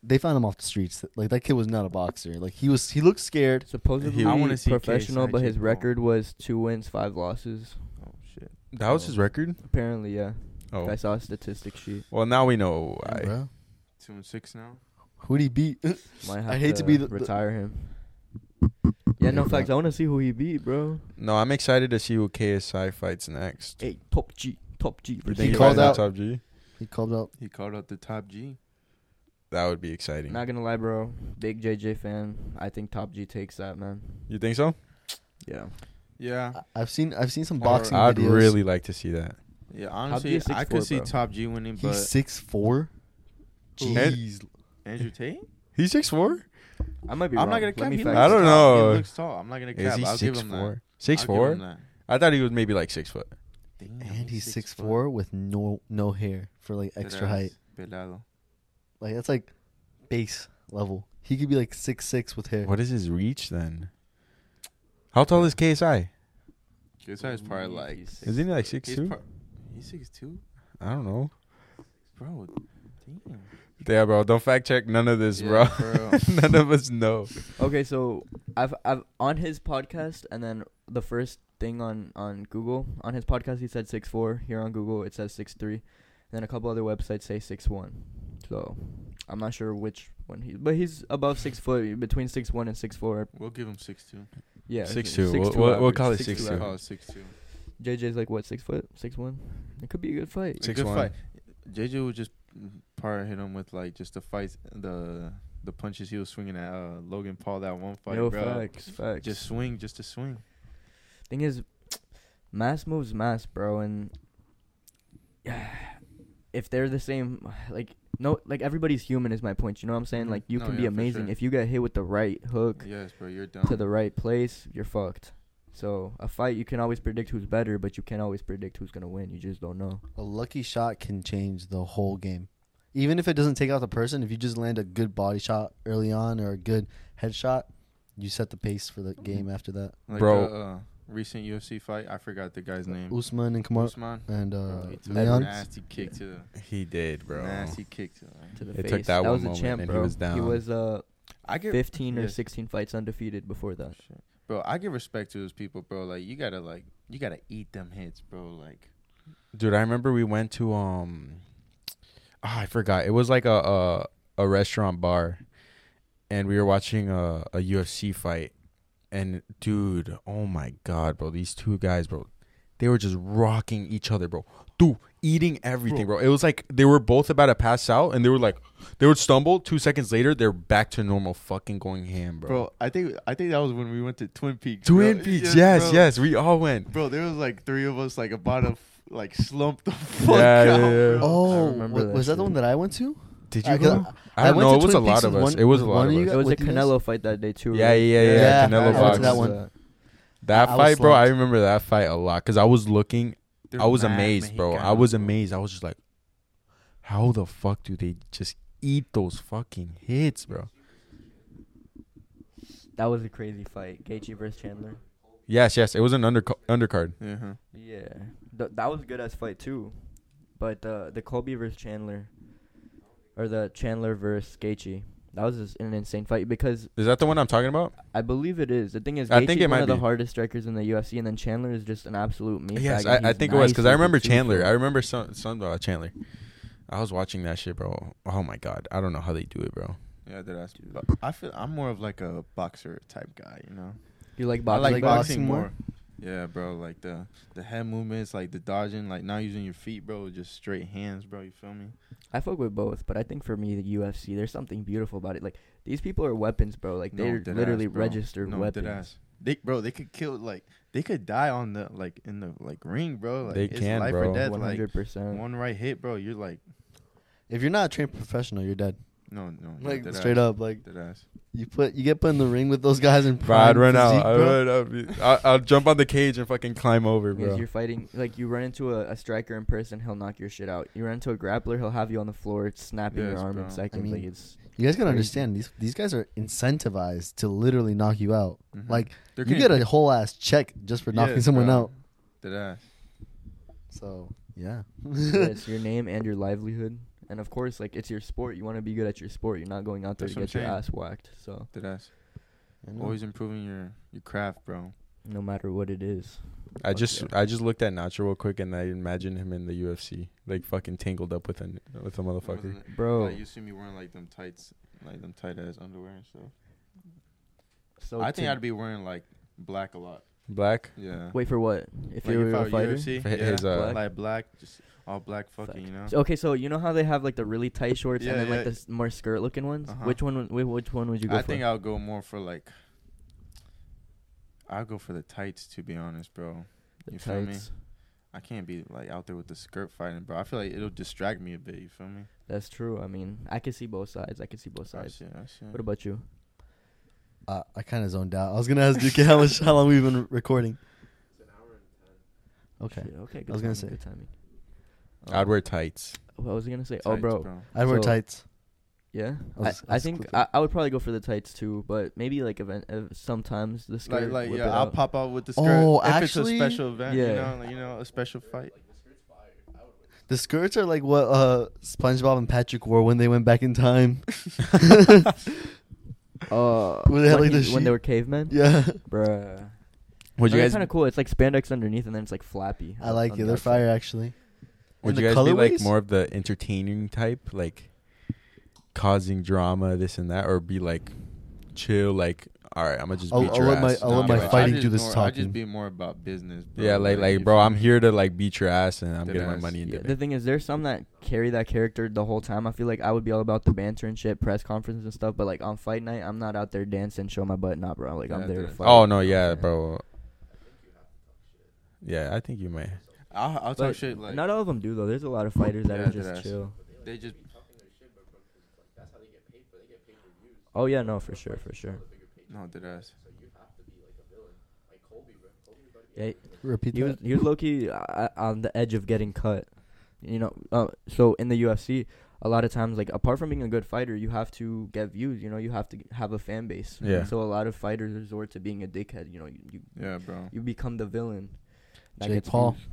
They found him off the streets. Like that kid was not a boxer. Like he was. He looked scared. Supposedly I wanna see professional, KSI but his Jake Paul. record was two wins, five losses. oh shit. that was his record. Apparently, yeah. Oh, I saw a statistic sheet. well now we know why. Bro, Two and six now. who'd he beat? Might have I hate to be the- the- retire him. Yeah, no Yeah, facts. I want to see who he beat, bro. No, I'm excited to see who KSI fights next. Hey, top G, top G. You versus think He he called out- Top G? he called out. He called out the top G. That would be exciting. Not gonna lie, bro. Big JJ fan. I think Top G takes that, man. You think so? Yeah. Yeah. I- I've seen. I've seen some boxing I'd videos. really like to see that. Yeah. Honestly, is I could 6'4", see bro. top G winning, but He's six four. Jeez. Andrew Tate. He's six four. I might be I'm wrong. not gonna Let cap. me He fact looks I don't know. He looks tall. I'm not gonna cap. Is he I'll give six him four? that. Six I'll four? I thought he was maybe like six foot. Damn, And he's six foot. four with no no hair for like extra Deadass. height. Pelado. Like that's like base level. He could be like six six with hair. What is his reach then? How tall is KSI? KSI is probably He's like. six- Isn't he like six He's, two? par- he's six two, I don't know. bro. Damn. Yeah, bro. Don't fact check none of this, Yeah, bro. for none of us know. Okay, so I've I've on his podcast, and then the first thing on on Google on his podcast he said six four. Here on Google it says six three. Then a couple other websites say six one. So I'm not sure which one he, but he's above six foot, between six one and six four. We'll give him six two. Yeah, Six s- two. We'll- 6'2" we'll- we'll average, call it 6'2" six two. average. Oh, six two. JJ's like what six foot, six one. It could be a good fight. Six good one. fight. JJ would just part hit him with like just the fights, the the punches he was swinging at uh, Logan Paul that one fight, Yo, bro. facts, facts. Just swing, just to swing. Thing is, mass moves mass, bro, and if they're the same, like no, like everybody's human is my point. You know what I'm saying? Mhm. Like you No, can be yeah, for amazing sure. if you get hit with the right hook Yes, bro, you're done. to the right place, you're fucked. So a fight, you can always predict who's better, but you can't always predict who's gonna win. You just don't know. A lucky shot can change the whole game. Even if it doesn't take out the person, if you just land a good body shot early on or a good headshot, you set the pace for the game after that. like Bro. The, uh, recent UFC fight, I forgot the guy's name. Usman and Kamaru Usman. and uh, Bro, he took Leon. nasty kick to the He did, bro. nasty kick to the. To the It face. took that one was a champ, and he was down. He was uh I give 15 or yes. 16 fights undefeated before that. Shit. Bro, I give respect to those people, bro. Like you gotta like you gotta eat them hits, bro. Like Dude, I remember we went to um ah, I forgot. It was like a a, a restaurant bar and we were watching a, a UFC fight and dude, oh my god, bro, these two guys, bro, they were just rocking each other, bro. Dude, eating everything, bro. It was like they were both about to pass out and they were like they would stumble, 2 seconds later they're back to normal fucking going ham, bro. bro, I think I think that was when we went to Twin Peaks. Twin bro. Peaks, yes, bro. yes, we all went. Bro, there was like three of us like about to f- like slump the fuck Yeah, yeah, out. yeah. bro. Oh, remember wa- that was that the one that I went to? Did you could- go? I I don't went know. to It was a lot of us. one- It was a lot of of us. It was a What guys- Canelo fight that day too. Yeah, right? yeah, yeah, Yeah, Canelo I went to Fox. that one. Uh, That I fight, bro, I remember that fight a lot because I was looking, They're I was amazed, bro. I was amazed. I was just like, how the fuck do they just eat those fucking hits, bro? That was a crazy fight. Gaethje versus Chandler. Yes, yes, it was an under undercard. Yeah, huh. Yeah, Th- that was a good ass fight too. But uh, the Colby versus Chandler, or the Chandler versus Gaethje, that was just an insane fight because Is that the one I'm talking about? I believe it is. The thing is, I Gaethje think is it one might of the be. hardest strikers in the UFC, and then Chandler is just an absolute meat yes, bag, and I, I he's think it was because I nice remember it Chandler. bro. I remember some some about Chandler. I was watching that shit, bro. Oh my god, I don't know how they do it, bro. Yeah, that ass. But I feel I'm more of like a boxer type guy, you know. You like I boxing? like like boxing, boxing more? More. Yeah, bro. Like the the head movements, like the dodging, like not using your feet, bro. Just straight hands, bro. You feel me? I fuck with both, but I think for me the UFC, there's something beautiful about it. Like these people are weapons, bro. Like No, they're dead literally ass, bro. registered no, weapons. dead ass. They, bro, they could kill like they could die on the like in the like ring, bro. Like, They it's can, life bro. or death. Hundred percent. one right hit, bro. You're like, If you're not a trained professional, you're dead. No, no, no Like dead straight ass, up, like dead ass. you put you get put in the ring with those guys in Bro, I'd run out. physique, I'd bro. run out. I'll, I'll jump on the cage and fucking climb over, Because bro. you're fighting, like you run into a, a striker in person, he'll knock your shit out. You run into a grappler, he'll have you on the floor, snapping your Yes, arm bro. in I seconds. mean, like it's You guys gotta Crazy. understand these these guys are incentivized to literally knock you out. Mhm. Like They're you get a whole ass check just for knocking Yes, someone bro. out. Dead ass. So yeah. yeah, it's your name and your livelihood. And of course, like it's your sport. You want to be good at your sport. You're not going out there That's to what get your I'm saying. ass whacked. So Dead ass. I know. Always improving your your craft, bro. no matter what it is, I Fuck just yeah. I just looked at Nacho real quick and I imagine him in the UFC, like fucking tangled up with a with a motherfucker. Wasn't it- bro. Like, you see me wearing like them tights, like them tight ass underwear and stuff. So I think to- I'd be wearing like black a lot. Black. Yeah. wait for what? If like you were if I a were fighter. UFC, For yeah, his, uh, Black? like black, just all black, fucking, you know. So- okay, so you know how they have like the really tight shorts Yeah, and then like the s- more skirt looking ones. Uh-huh. Which one? would- wh- Which one would you go for? I for? think I'll go more for like. I'll go for the tights to be honest, bro. The you feel me? tights. I can't be like out there with the skirt fighting, bro. I feel like it'll distract me a bit. You feel me? That's true. I mean, I can see both sides. I can see both I sides. see, I see. What about you? Uh, I kind of zoned out. I was gonna ask DK how much how long we've been recording. Okay. Shit, okay. Good I was gonna timing, say. good timing. I'd wear tights. What was I gonna say? oh, Tights, bro. I'd wear So- tights. Yeah, I was- I, I I think clipping. I, I would probably go for the tights too, but maybe like event uh, sometimes the skirt. Like, like, whip yeah, I'll out. pop out with the skirt. Oh, if actually- it's a special event, you Yeah. know, like, you know, a special fight. The skirts are like what uh SpongeBob and Patrick wore when they went back in time. Uh, When they had, like, the he- when they sheet- were cavemen. yeah. Bruh. Would you They're guys kind of cool. It's like spandex underneath, and then it's like flappy. I on- like on it. the They're outside. fire actually. Would you the guys be like more of the entertaining type, like causing drama, this and that, or be like chill, like all right, I'm gonna just I'll- beat I'll your let my- ass. I'll and let my gonna- I fighting just do this more, I talking. just be more about business. Bro. Yeah, like like feel bro, I'm here to like beat your ass and I'm Dead getting my ass. money in Yeah, the the thing is, there's some that carry that character the whole time. I feel like I would be all about the banter and shit, press conferences and stuff. But like on fight night, I'm not out there dancing, show my butt, not bro. Like Yeah, I'm there to dude. fight. Oh no, yeah, Yeah. bro. Yeah, I think you may. I'll, I'll talk shit like not all of them do though. There's a lot of fighters that Yeah, are dead just ass. chill. they just Oh yeah, no, for sure, for sure. no dead ass. Yeah, Repeat he was that. he was low key uh, on the edge of getting cut. You know, uh, so in the UFC, a lot of times, like apart from being a good fighter, you have to get views. You know, you have to have a fan base. Yeah. So a lot of fighters resort to being a dickhead. You know, you you, Yeah, bro. you become the villain. That Jake gets Paul. views.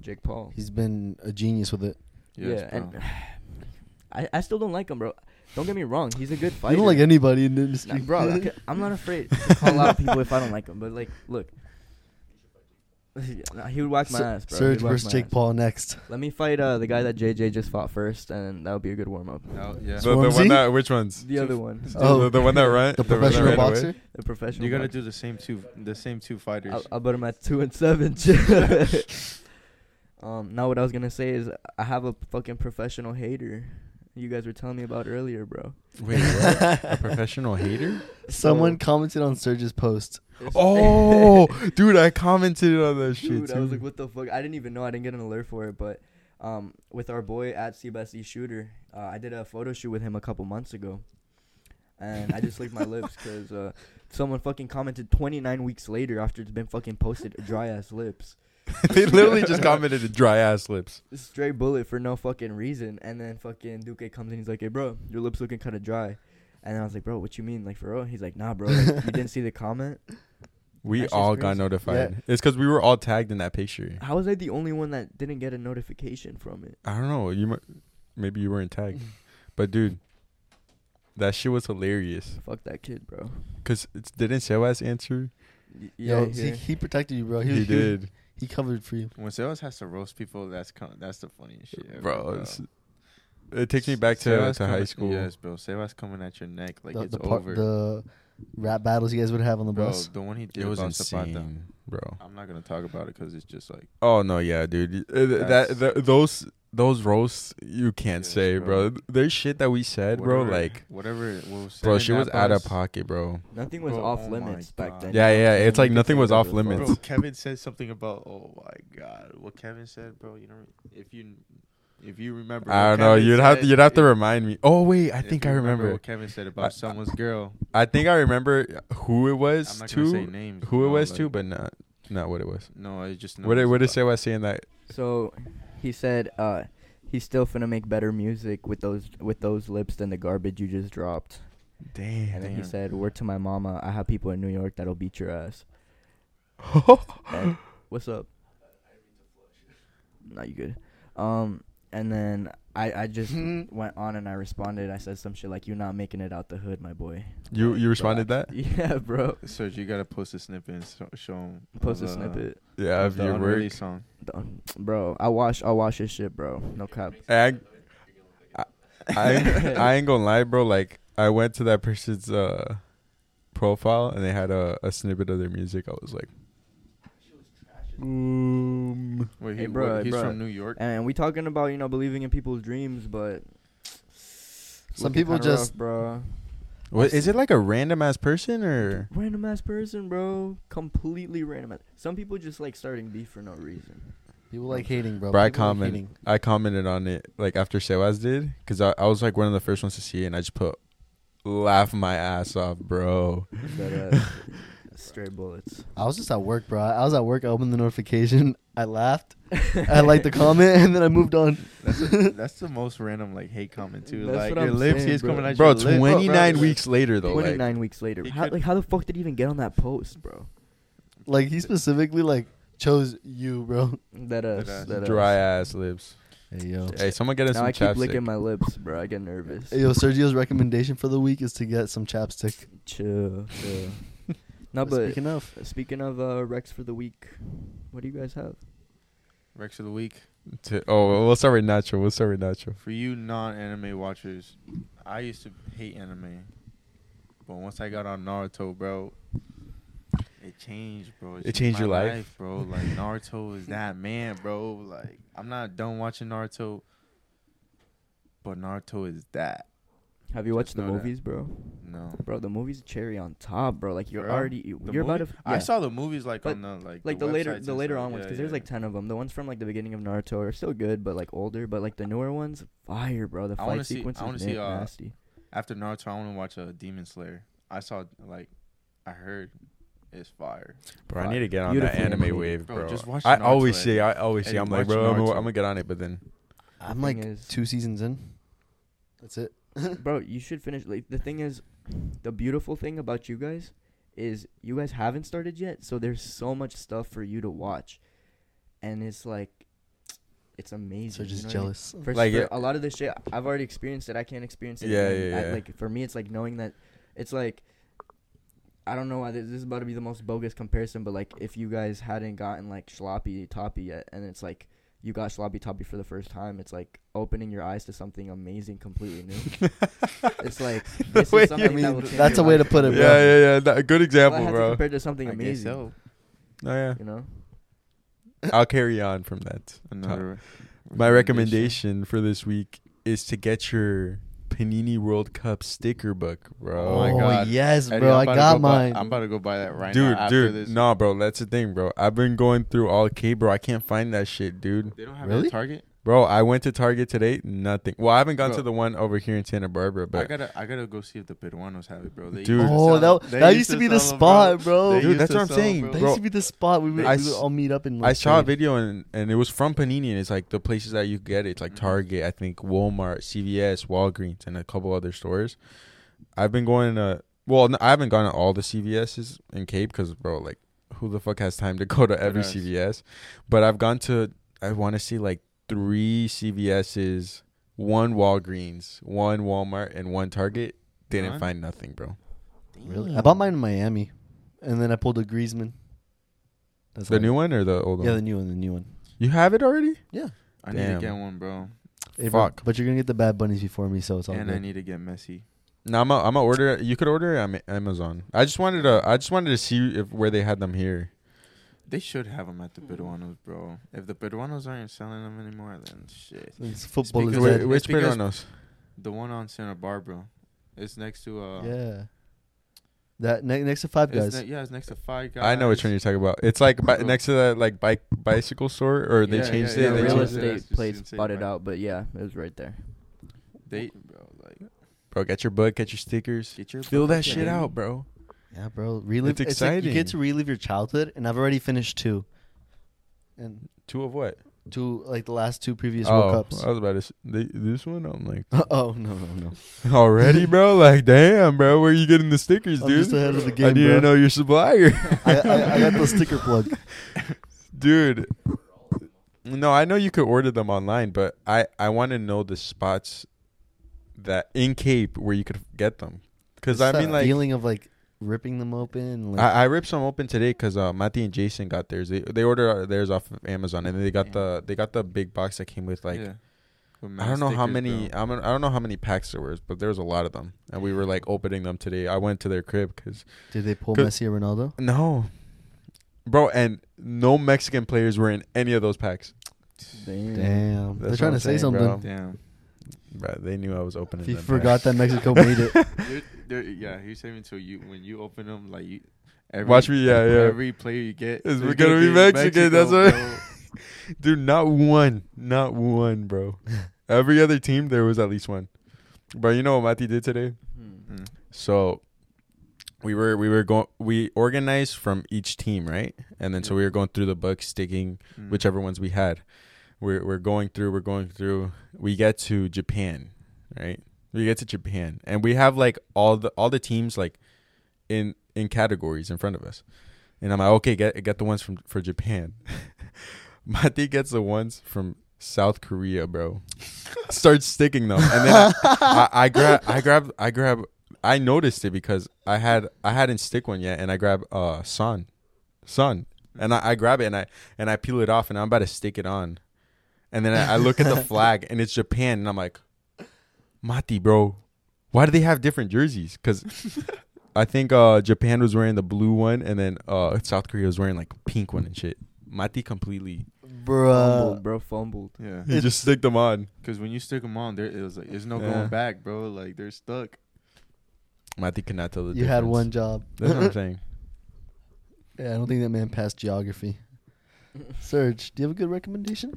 Jake Paul. He's been a genius with it. Yes, yeah, bro. and I I still don't like him, bro. Don't get me wrong, he's a good fighter. You don't like anybody in the Nah, bro. I ca- I'm not afraid to call out people if I don't like them. But like, look, Nah, he would whack my Sur- ass, bro. Serge versus Jake ass. Paul next. Let me fight uh the guy that JJ just fought first, and that would be a good warm up. Oh, yeah. The, the one that which ones? The other one, Oh. the, the one that ran The one that professional ran away? boxer. the professional. You gotta boxer. do the same two, the same two fighters. I'll, I'll put him at two and seven. Um, now what I was gonna say is I have a fucking professional hater. You guys were telling me about earlier, bro. Wait, what? a professional hater? Someone So- commented on Serge's post. Oh, dude, I commented on that shit Dude. I was like, what the fuck? I didn't even know. I didn't get an alert for it. But um, with our boy at CBSE Shooter, uh, I did a photo shoot with him a couple months ago. And I just licked my lips because uh, someone fucking commented 29 weeks later after it's been fucking posted, dry ass lips. they literally just commented to dry ass lips. Straight bullet for no fucking reason. And then fucking Duque comes in. He's like, hey, bro, your lips looking kind of dry. And I was like, bro, what you mean? Like, for real? He's like, nah, bro. Like, you didn't see the comment? We That shit's all got notified. Yeah. It's because we were all tagged in that picture. How was I the only one that didn't get a notification from it? I don't know. You mi- maybe you weren't tagged, but dude, that shit was hilarious. Fuck that kid, bro. Cause it's, didn't Sebas answer? Y- Yo, yeah, he, he protected you, bro. He, He, he- did, He covered for you. when Sebas has to roast people, that's com- that's the funniest shit, ever, bro. bro. it's- It takes me back to, Sebas to high coming- school. Yes, bro. Sebas coming at your neck like the, it's the, part, over. the rap battles you guys would have on the Bro, bus? the one he did It was about Zapata. insane, bro. I'm not gonna talk about it because it's just like Oh no, yeah, dude. Uh, That, th- those those roasts you can't Yes, say, bro. bro. There's shit that we said, bro. Like, whatever. What was bro, she that was out of pocket, bro. Nothing was Bro, off oh limits back then. Yeah, yeah, it's like nothing was off was limits. Bro, Kevin said something about. Oh my god, what Kevin said, bro. You know, if you if you remember, I don't know. Kevin You'd have to, you'd have to remind me. Oh wait, I think I remember. what Kevin said about I- someone's girl. I think I remember who it I'm was not gonna say too. names. Who it was like- too, but not not what it was. No, I just What did it's what did about- say was saying that? So he said uh he's still finna make better music with those with those lips than the garbage you just dropped. Damn. And then he said, "Word to my mama, I have people in New York that'll beat your ass." And- what's up? Not you good. Um, and then I I just went on and I responded. I said some shit like, "You're not making it out the hood, my boy." You you responded that? Yeah, bro. Serge, you gotta post a snippet and so, show him. Post a snippet, Yeah, of the your work. unreleased song. Don't- bro. I watch I watch this shit, bro. No cap. I, I, I, ain't- I ain't gonna lie, bro. Like I went to that person's uh, profile and they had a, a snippet of their music. I was like, um, Wait, Hey, he, bro, what, hey, he's bro. from New York. And we talking about you know believing in people's dreams, but Some people kinda rough, just- bro. what is it like a random ass person or? Random ass person, bro. Completely random. ass. Some people just like starting beef for no reason. People like hating, bro. Bro, I People like hating. I commented on it like after Sebas did because I, I was like one of the first ones to see it and I just put laugh my ass off, bro. That, uh, bullets. I was just at work, bro. I was at work. I opened the notification. I laughed. I liked the comment, and then I moved on. That's, a, that's the most random like hate comment too. That's like what your I'm lips, saying, he's bro. coming at Bro, your lip. twenty nine bro. weeks later though, Twenty nine like weeks later. he How, could- like how the fuck did he even get on that post, bro? Like he specifically like chose you, bro. That us. That ass. That dry us. ass lips. Hey yo. Hey, someone get us Now some I keep chapstick. licking my lips, bro. I get nervous. Hey, yo, Sergio's recommendation for the week is to get some chapstick. Chill, chill. No, but speaking of, speaking of uh, Rex for the week, what do you guys have? Rex of the week. To- oh, we'll start with Nacho. We'll start with Nacho. For you non-anime watchers, I used to hate anime, but once I got on Naruto, bro, it changed, bro. It changed my your life? bro. Like Naruto is that man, bro. Like I'm not done watching Naruto, but Naruto is that. Have you Just watched the know that. movies, bro? No, Bro, the movies cherry on top, bro. Like you're Bro, already you, The you're about to. movie- f- I yeah. saw the movies like But, on the like like the, later websites the and later stuff. on ones Yeah, because there's yeah. like 10 of them the ones from like the beginning of naruto are still good but like older but like the newer ones fire bro the I wanna fight see- I sequences wanna na- see, uh, nasty after Naruto. I want to watch a Demon Slayer. I saw like I heard it's fire. Bro, I need to get on Beautifully that anime animated. wave, Bro, bro. just watch I Naruto, always Eddie. say, I always say, Eddie, I'm like, watch bro, I'm, gonna- Naruto. I'm gonna get on it, but then I'm thing like is- two seasons in. That's it. bro you should finish like the thing is the beautiful thing about you guys is you guys haven't started yet so there's so much stuff for you to watch and it's like it's amazing So you just know what I mean? jealous. For, Like, for yeah. a lot of this shit, I've already experienced it. I can't experience it. Yeah, again. yeah, I- like for me, it's like knowing that it's like I don't know why this, this is about to be the most bogus comparison, but like if you guys hadn't gotten like sloppy toppy yet, and it's like you got sloppy toppy for the first time, it's like opening your eyes to something amazing, completely new. it's like this is something mean, that will change that's a way to put it, bro. yeah, yeah, yeah. That, good example, had to bro. compare to something I guess amazing. so. Oh yeah, You know, I'll carry on from that. Another My recommendation for this week is to get your Panini World Cup sticker book, bro. Oh my God. yes, Eddie, bro. I'm I about to got go buy- mine. I'm about to go buy that right dude, now. After dude, this. no, bro. That's the thing, bro. I've been going through all K, bro. I can't find that shit, dude. They don't have Really? it at Target. Bro, I went to Target today. Nothing. Well, I haven't gone Bro. to the one over here in Santa Barbara, but I gotta, I gotta go see if the Peruanos have it, bro. They Dude. used oh, sell that. They that used to be the sell them, spot, bro. They Dude, that's what I'm saying, them, That used to be the spot we would, I we would all meet up in. I saw a video and and it was from Panini. And it's like the places that you get it. It's like Mhm. Target, I think Walmart, CVS, Walgreens, and a couple other stores. I've been going to. Well, I haven't gone to all the CVSs in Cape because, bro, like, who the fuck has time to go to every CVS? But I've gone to. I want to see like three CVSs, one Walgreens, one Walmart, and one Target. Didn't None? find nothing, bro. Really? I bought mine in Miami, and then I pulled a Griezmann. That's The all. new one or the old one? Yeah, the new one. The new one. You have it already? Yeah. I need Damn. to get one, bro. Hey, bro, Fuck. But you're gonna get the Bad Bunnies before me, so it's all and I good. need to get Messi. No, I'm a, I'm a order. You could order it on Amazon. I just wanted to. I just wanted to see if where they had them here. They should have them at the Peruanos, bro. If the Peruanos aren't selling them anymore, then shit. It's football is because- dead. which because- Peruanos? The one on Santa Barbara, it's next to uh. yeah. That ne- next to Five It's Guys. ne- yeah, it's next to Five Guys. I know which one you're talking about. It's like bi- next to that like bike bicycle store, or they Yeah, changed yeah, it. the they real changed it. estate That's place bought it out, but yeah, it was right there. They, bro, like Bro, get your book, get your stickers, get your fill that shit out, bro. Yeah, bro. Relive. It's It's, like you get to relive your childhood, and I've already finished two. And Two of what? two, like the last two previous oh, World Oh, Cups. I was about to. s they, this one, I'm like oh no no no! already, bro. Like, damn, bro. Where are you getting the stickers, I'm dude? just ahead of the game, I need bro. know your supplier, I, I, I got the sticker plug. dude. No, I know you could order them online, but I I want to know the spots that in Cape where you could get them. Because I mean, like, feeling of like ripping them open. Like, I, I ripped some open today because uh, Matty and Jason got theirs. They they ordered theirs off of Amazon, and then they got the they got the big box that came with like Yeah. With I don't know how many. I don't, I don't know how many packs there was, but there was a lot of them, and we were like opening them today. I went to their crib because did they pull Good. Messi or Ronaldo? no, bro, and no Mexican players were in any of those packs. Damn. Damn, they're trying I'm to say saying, bro. something. Damn. Bro, they knew I was opening. If you them forgot packs. that Mexico made it, They're- they're- yeah, he's saying until you when you open them, like you. Every, Watch me, yeah, yeah. Every player you get It's there's gonna be Mexican, that's what- bro. dude, not one, not one, bro. Every other team there was at least one. Bro, you know what Matty did today? Hmm. Mm. So we were we were going we organized from each team, right? And then so we were going through the books, sticking Mm. whichever ones we had. We're we're going through, we're going through. We get to Japan, right? We get to Japan, and we have like all the all the teams like in in categories in front of us. And I'm like, okay, get get the ones from for Japan. Mati gets the ones from South Korea, bro. Starts sticking them, and then I, I, I grab, I grab, I grab. I noticed it because I had I hadn't stick one yet, and I grab uh Sun, Sun, and I, I grab it and I and I peel it off, and I'm about to stick it on, and then I, I look at the flag and it's Japan, and I'm like, Mati, bro, why do they have different jerseys? Because I think uh Japan was wearing the blue one, and then uh South Korea was wearing like pink one and shit. Mati completely Fumbled, bro, fumbled. Yeah, he just stick them on. because when you stick them on, there it was like there's no Yeah. going back, bro. Like they're stuck. Mati cannot tell the difference. You difference. had one job. That's what I'm saying. Yeah, I don't think that man passed geography. Serge, do you have a good recommendation?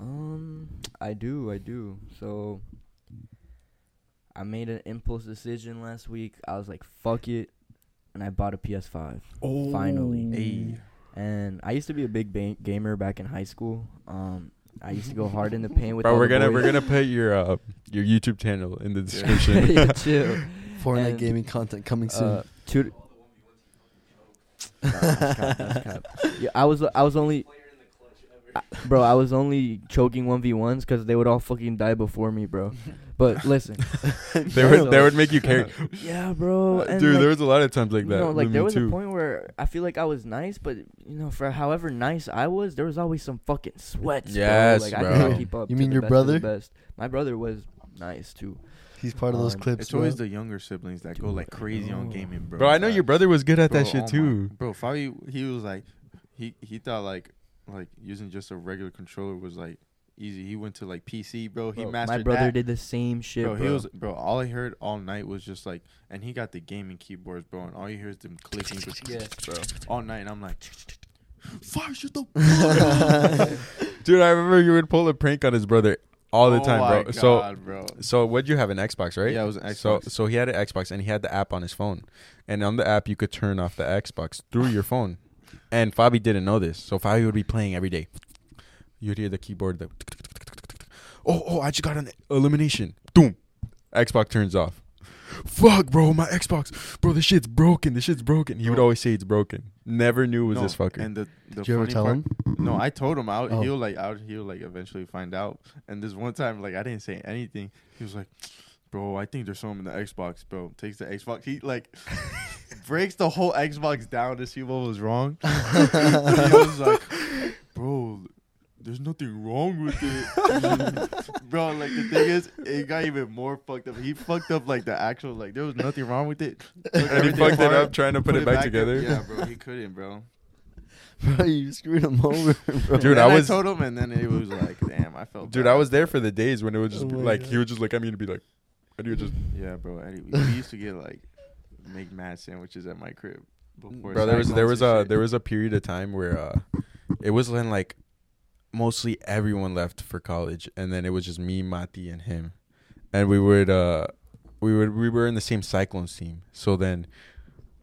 Um, I do, I do. So, I made an impulse decision last week. I was like, "Fuck it," and I bought a PS5. Oh, Finally. Hey. And I used to be a big ba- gamer back in high school. Um, I used to go hard in the paint with. Bro, all we're the gonna boys. we're gonna put your uh your YouTube channel in the description. yeah, chill. Fortnite And, gaming content coming soon. Uh, two. Nah, that's cap, that's cap. Yeah, I was I was only, I- bro. I was only choking one v ones because they would all fucking die before me, bro. But listen, they would they would make you carry. yeah, bro. And Dude, like, there was a lot of times like you that. know, like there was too. a point where I feel like I was nice, but you know, for however nice I was, there was always some fucking sweats. Yes, bro. Like I bro. couldn't keep up. You mean your best brother? Best. My brother was nice too. He's part of those um, clips. It's always the younger siblings that go like crazy on gaming, bro. Bro, I know your brother was good at bro, that shit oh my- too. Bro, Fabi, he was like, he he thought like like using just a regular controller was like easy. He went to like PC, bro. He Bro, mastered my brother that. did the same shit, bro, bro. he was bro. All I heard all night was just like, and he got the gaming keyboards, bro. And all you hear is them clicking, just yes, bro. all night. And I'm like, fire shut the Dude, I remember you would pull a prank on his brother all the Oh time, my bro. So bro. so what'd you have an Xbox, right? Yeah, it was an So so he had an Xbox and he had the app on his phone, and on the app you could turn off the Xbox through your phone. And Fabi didn't know this, so Fabi would be playing every day. You'd hear the keyboard. The oh oh, I just got an elimination. Boom, Xbox turns off. Fuck, bro, my Xbox, bro, this shit's broken. This shit's broken. He would always say it's broken. Never knew it was No, this fucker. And the the Did you ever funny tell part, him? No, I told him out. Oh. He'll like out. He'll like eventually find out. And this one time, like I didn't say anything. He was like, "Bro, I think there's something in the Xbox." Bro, takes the Xbox. He like breaks the whole Xbox down to see what was wrong. he was like, "Bro, there's nothing wrong with it, bro. Like the thing is, it got even more fucked up. He fucked up like the actual like there was nothing wrong with it. Took And he everything fucked it up trying to put, it back, in. together. Yeah, bro. He couldn't, bro. Bro, you screwed him over, bro. Dude, And I was- I told him, and then it was like, damn, I felt. Dude, bad. I was there for the days when it would just Oh be like God. he would just look at me and be like, and he would just, Yeah, bro. Eddie, we we used to get like make mad sandwiches at my crib before. bro. There was there was a shit. there was a period of time where uh, it was when like mostly everyone left for college, and then it was just me, Mati, and him, and we would uh, we would we were in the same Cyclones team, so then.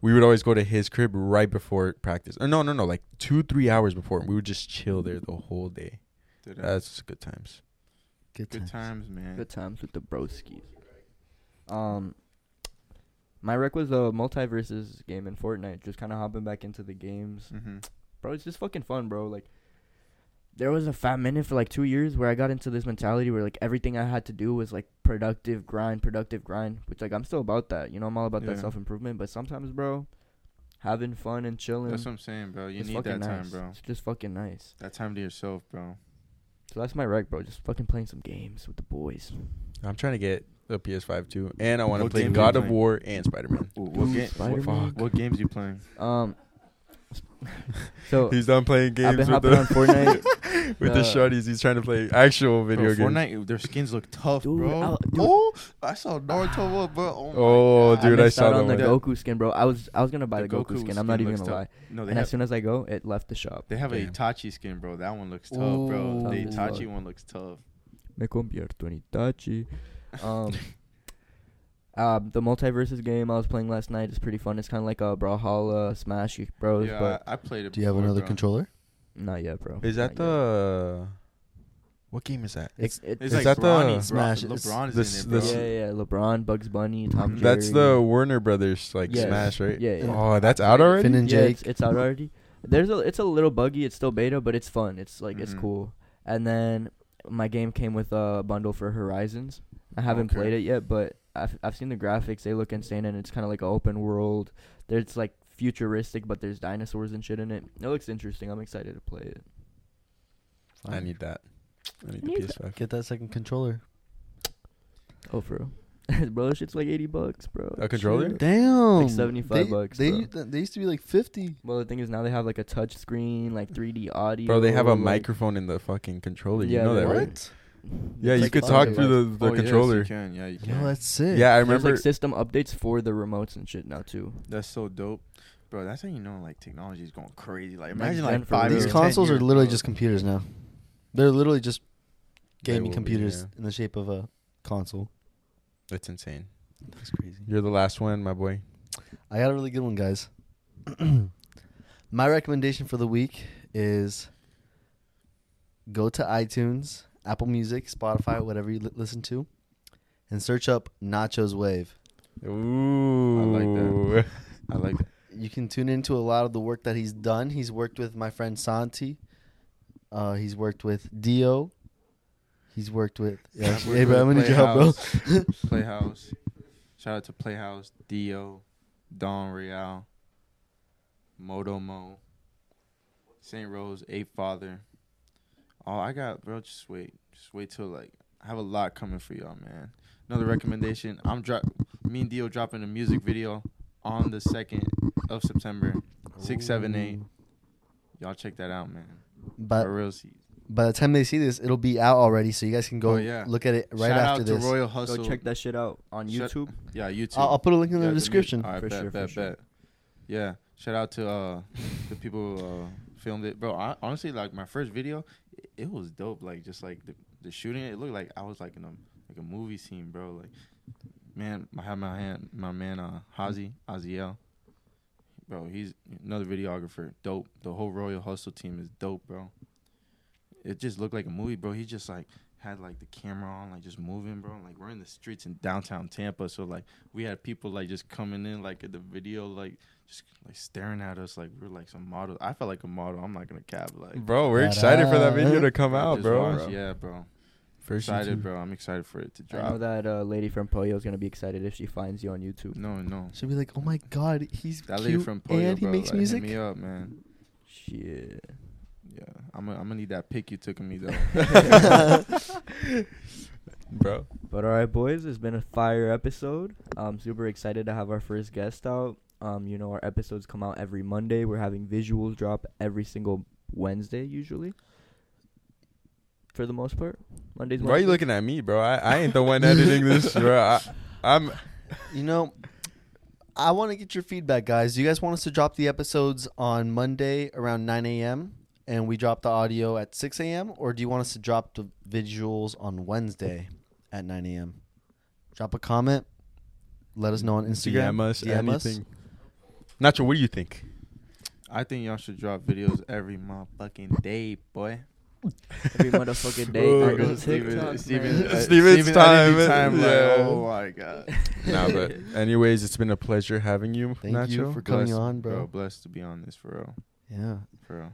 We would always go to his crib right before practice. Or no, no, no, like two, three hours before. We would just chill there the whole day. Dude, That's good times. Good good times. times, man. Good times with the broskies. Um, my rec was a MultiVersus game in Fortnite. Just kind of hopping back into the games, Mm-hmm. bro. It's just fucking fun, bro. Like, there was a fat minute for like two years where I got into this mentality where like everything I had to do was like productive grind, productive grind. Which like I'm still about that. You know, I'm all about that self improvement. But sometimes, bro, having fun and chilling. That's what I'm saying, bro. You is need fucking that time, bro. It's just fucking nice. That time to yourself, bro. So that's my rec, bro. Just fucking playing some games with the boys. I'm trying to get the PS5 too, and I want to What play game are you God of playing? War and Spider Man. Ooh, what, Dude, game, Spider-Man. what, what games you playing? Um. So He's done playing games I've been with hopping the on Fortnite. with the Uh, shorties. He's trying to play actual video bro, games. Fortnite, their skins look tough, Dude, bro. I'll- dude. Oh, I saw Naruto, one, bro. Oh, my Oh, God. dude, I missed saw out that on the one. Goku skin, bro. I was I was gonna buy the, The Goku, Goku skin. I'm not even looks gonna lie. tough. No, they And have as soon as I go, it left the shop. they have a Damn. Itachi skin, bro. That one looks tough, bro. Ooh. The Tough as Itachi fuck. one looks tough. Me convierto en Itachi. Um. Uh, the MultiVersus game I was playing last night is pretty fun. It's kind of like a Brawlhalla Smash Bros, yeah, but I, I played it. Do you have before, another bro. controller? not yet, bro. Is that Not yet. the what game is that? It's, it, It's Is like that the- Bronny, Smash- Bro, LeBron is this- in it, bro. this- yeah, yeah, LeBron, Bugs Bunny, Tom. That's Jerry. the Warner Brothers like Yeah. Smash, right? Yeah, yeah. Oh, that's out already. Finn and yeah, Jake. it's, it's out already. There's a it's a little buggy. It's still beta, but it's fun. It's like it's Mhm. cool. And then my game came with a bundle for Horizons. I haven't Okay. played it yet, but I've I've seen the graphics. They look insane, and it's kind of like an open world. There's like futuristic, but there's dinosaurs and shit in it. It looks interesting. I'm excited to play it. I need that. I need the Need PS5. Get that second controller. Oh, for real, bro, this shit's like eighty bucks, bro. A controller? Shit. Damn. Like 75 they, bucks, They bro. they used to be like fifty. Well, the thing is now they have like a touch screen, like 3D audio. Bro, they have a like- microphone in the fucking controller. Yeah, you know they- that, What? Right? Yeah, you like could talk through the, the oh, controller. Yes, you can. Yeah, you can. No, that's sick. yeah, I There's remember. like system updates for the remotes and shit now too. That's so dope, bro. That's how you know like technology is going crazy. Like imagine gen like five. These consoles are literally bro. just computers now. They're literally just gaming will be, computers yeah. in the shape of a console. It's insane. That's crazy. You're the last one, my boy. I got a really good one, guys. My recommendation for the week is go to iTunes, Apple Music, Spotify, whatever you li- listen to, and search up Nachoswave. Ooh. I like that. I like that. You can tune into a lot of the work that he's done. He's worked with my friend Santi. Uh, he's worked with Dio. He's worked with. Yeah, I've worked hey, bro, I'm with gonna need your help, bro. Playhouse, Playhouse. Shout out to Playhouse, Dio, Don Real, Modomo, St. Rose, Ape Father. Oh, I got, bro. Just wait, just wait till like I have a lot coming for y'all, man. Another recommendation. I'm drop. Me and Dio dropping a music video on the second of September. Six, seven, eight. Y'all check that out, man. But real, by the time they see this, it'll be out already, so you guys can go Oh, yeah. look at it right Shout after out this. to Royal Hustle. Go check that shit out on Shut- YouTube. Yeah, YouTube. I'll, I'll put a link in Yeah, the mu- description. All right, For bet, sure, for bet, sure. Yeah, shout out to uh the people who uh, filmed it, bro. I, honestly, like my first video, it, was dope. Like just like the, the shooting, it looked like I was like in a like a movie scene, bro. Like, man, I have my hand, my man, uh, Hazi Aziel, bro. He's another videographer, dope. The whole Royal Hustle team is dope, bro. It just looked like a movie, bro. He just like had like the camera on, like just moving, bro. Like we're in the streets in downtown Tampa, so like we had people like just coming in like at the video like just like staring at us like we're like some model i felt like a model i'm not gonna cap like Bro, we're Badass. excited for that video to come out, bro. watch- yeah bro First excited YouTube. bro i'm excited for it to I know drop that uh, lady from Pollo is gonna be excited if she finds you on YouTube. no no She'll be like, "Oh my god, he's that lady from Pollo, and he makes like, hit music." me up man Shit. yeah I'm gonna I'm gonna need that pic you took of me though. bro. But all right, boys, it's been a fire episode. I'm super excited to have our first guest out. Um, you know, our episodes come out every Monday. We're having visuals drop every single Wednesday, usually. For the most part, Mondays. Why are you looking at me, bro? I, I ain't the one editing this, bro. I, I'm. You know, I want to get your feedback, guys. Do you guys want us to drop the episodes on Monday around 9 a.m. and we drop the audio at 6 a.m., or do you want us to drop the visuals on Wednesday at 9 a.m.? Drop a comment. Let us know on Instagram. DM us DM us. Anything. Nacho, what do you think? I think y'all should drop videos every motherfucking day, boy. every motherfucking day on Steven- Steven- uh, Steven's Steven time, editing time, like, oh my god. nah, but anyways, it's been a pleasure having you, Thank Nacho. you for coming Blessed, on, bro. Blessed to be on this for real. Yeah. For real.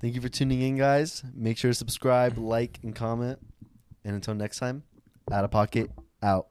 Thank you for tuning in, guys. Make sure to subscribe, like, and comment. And until next time, out of pocket, out.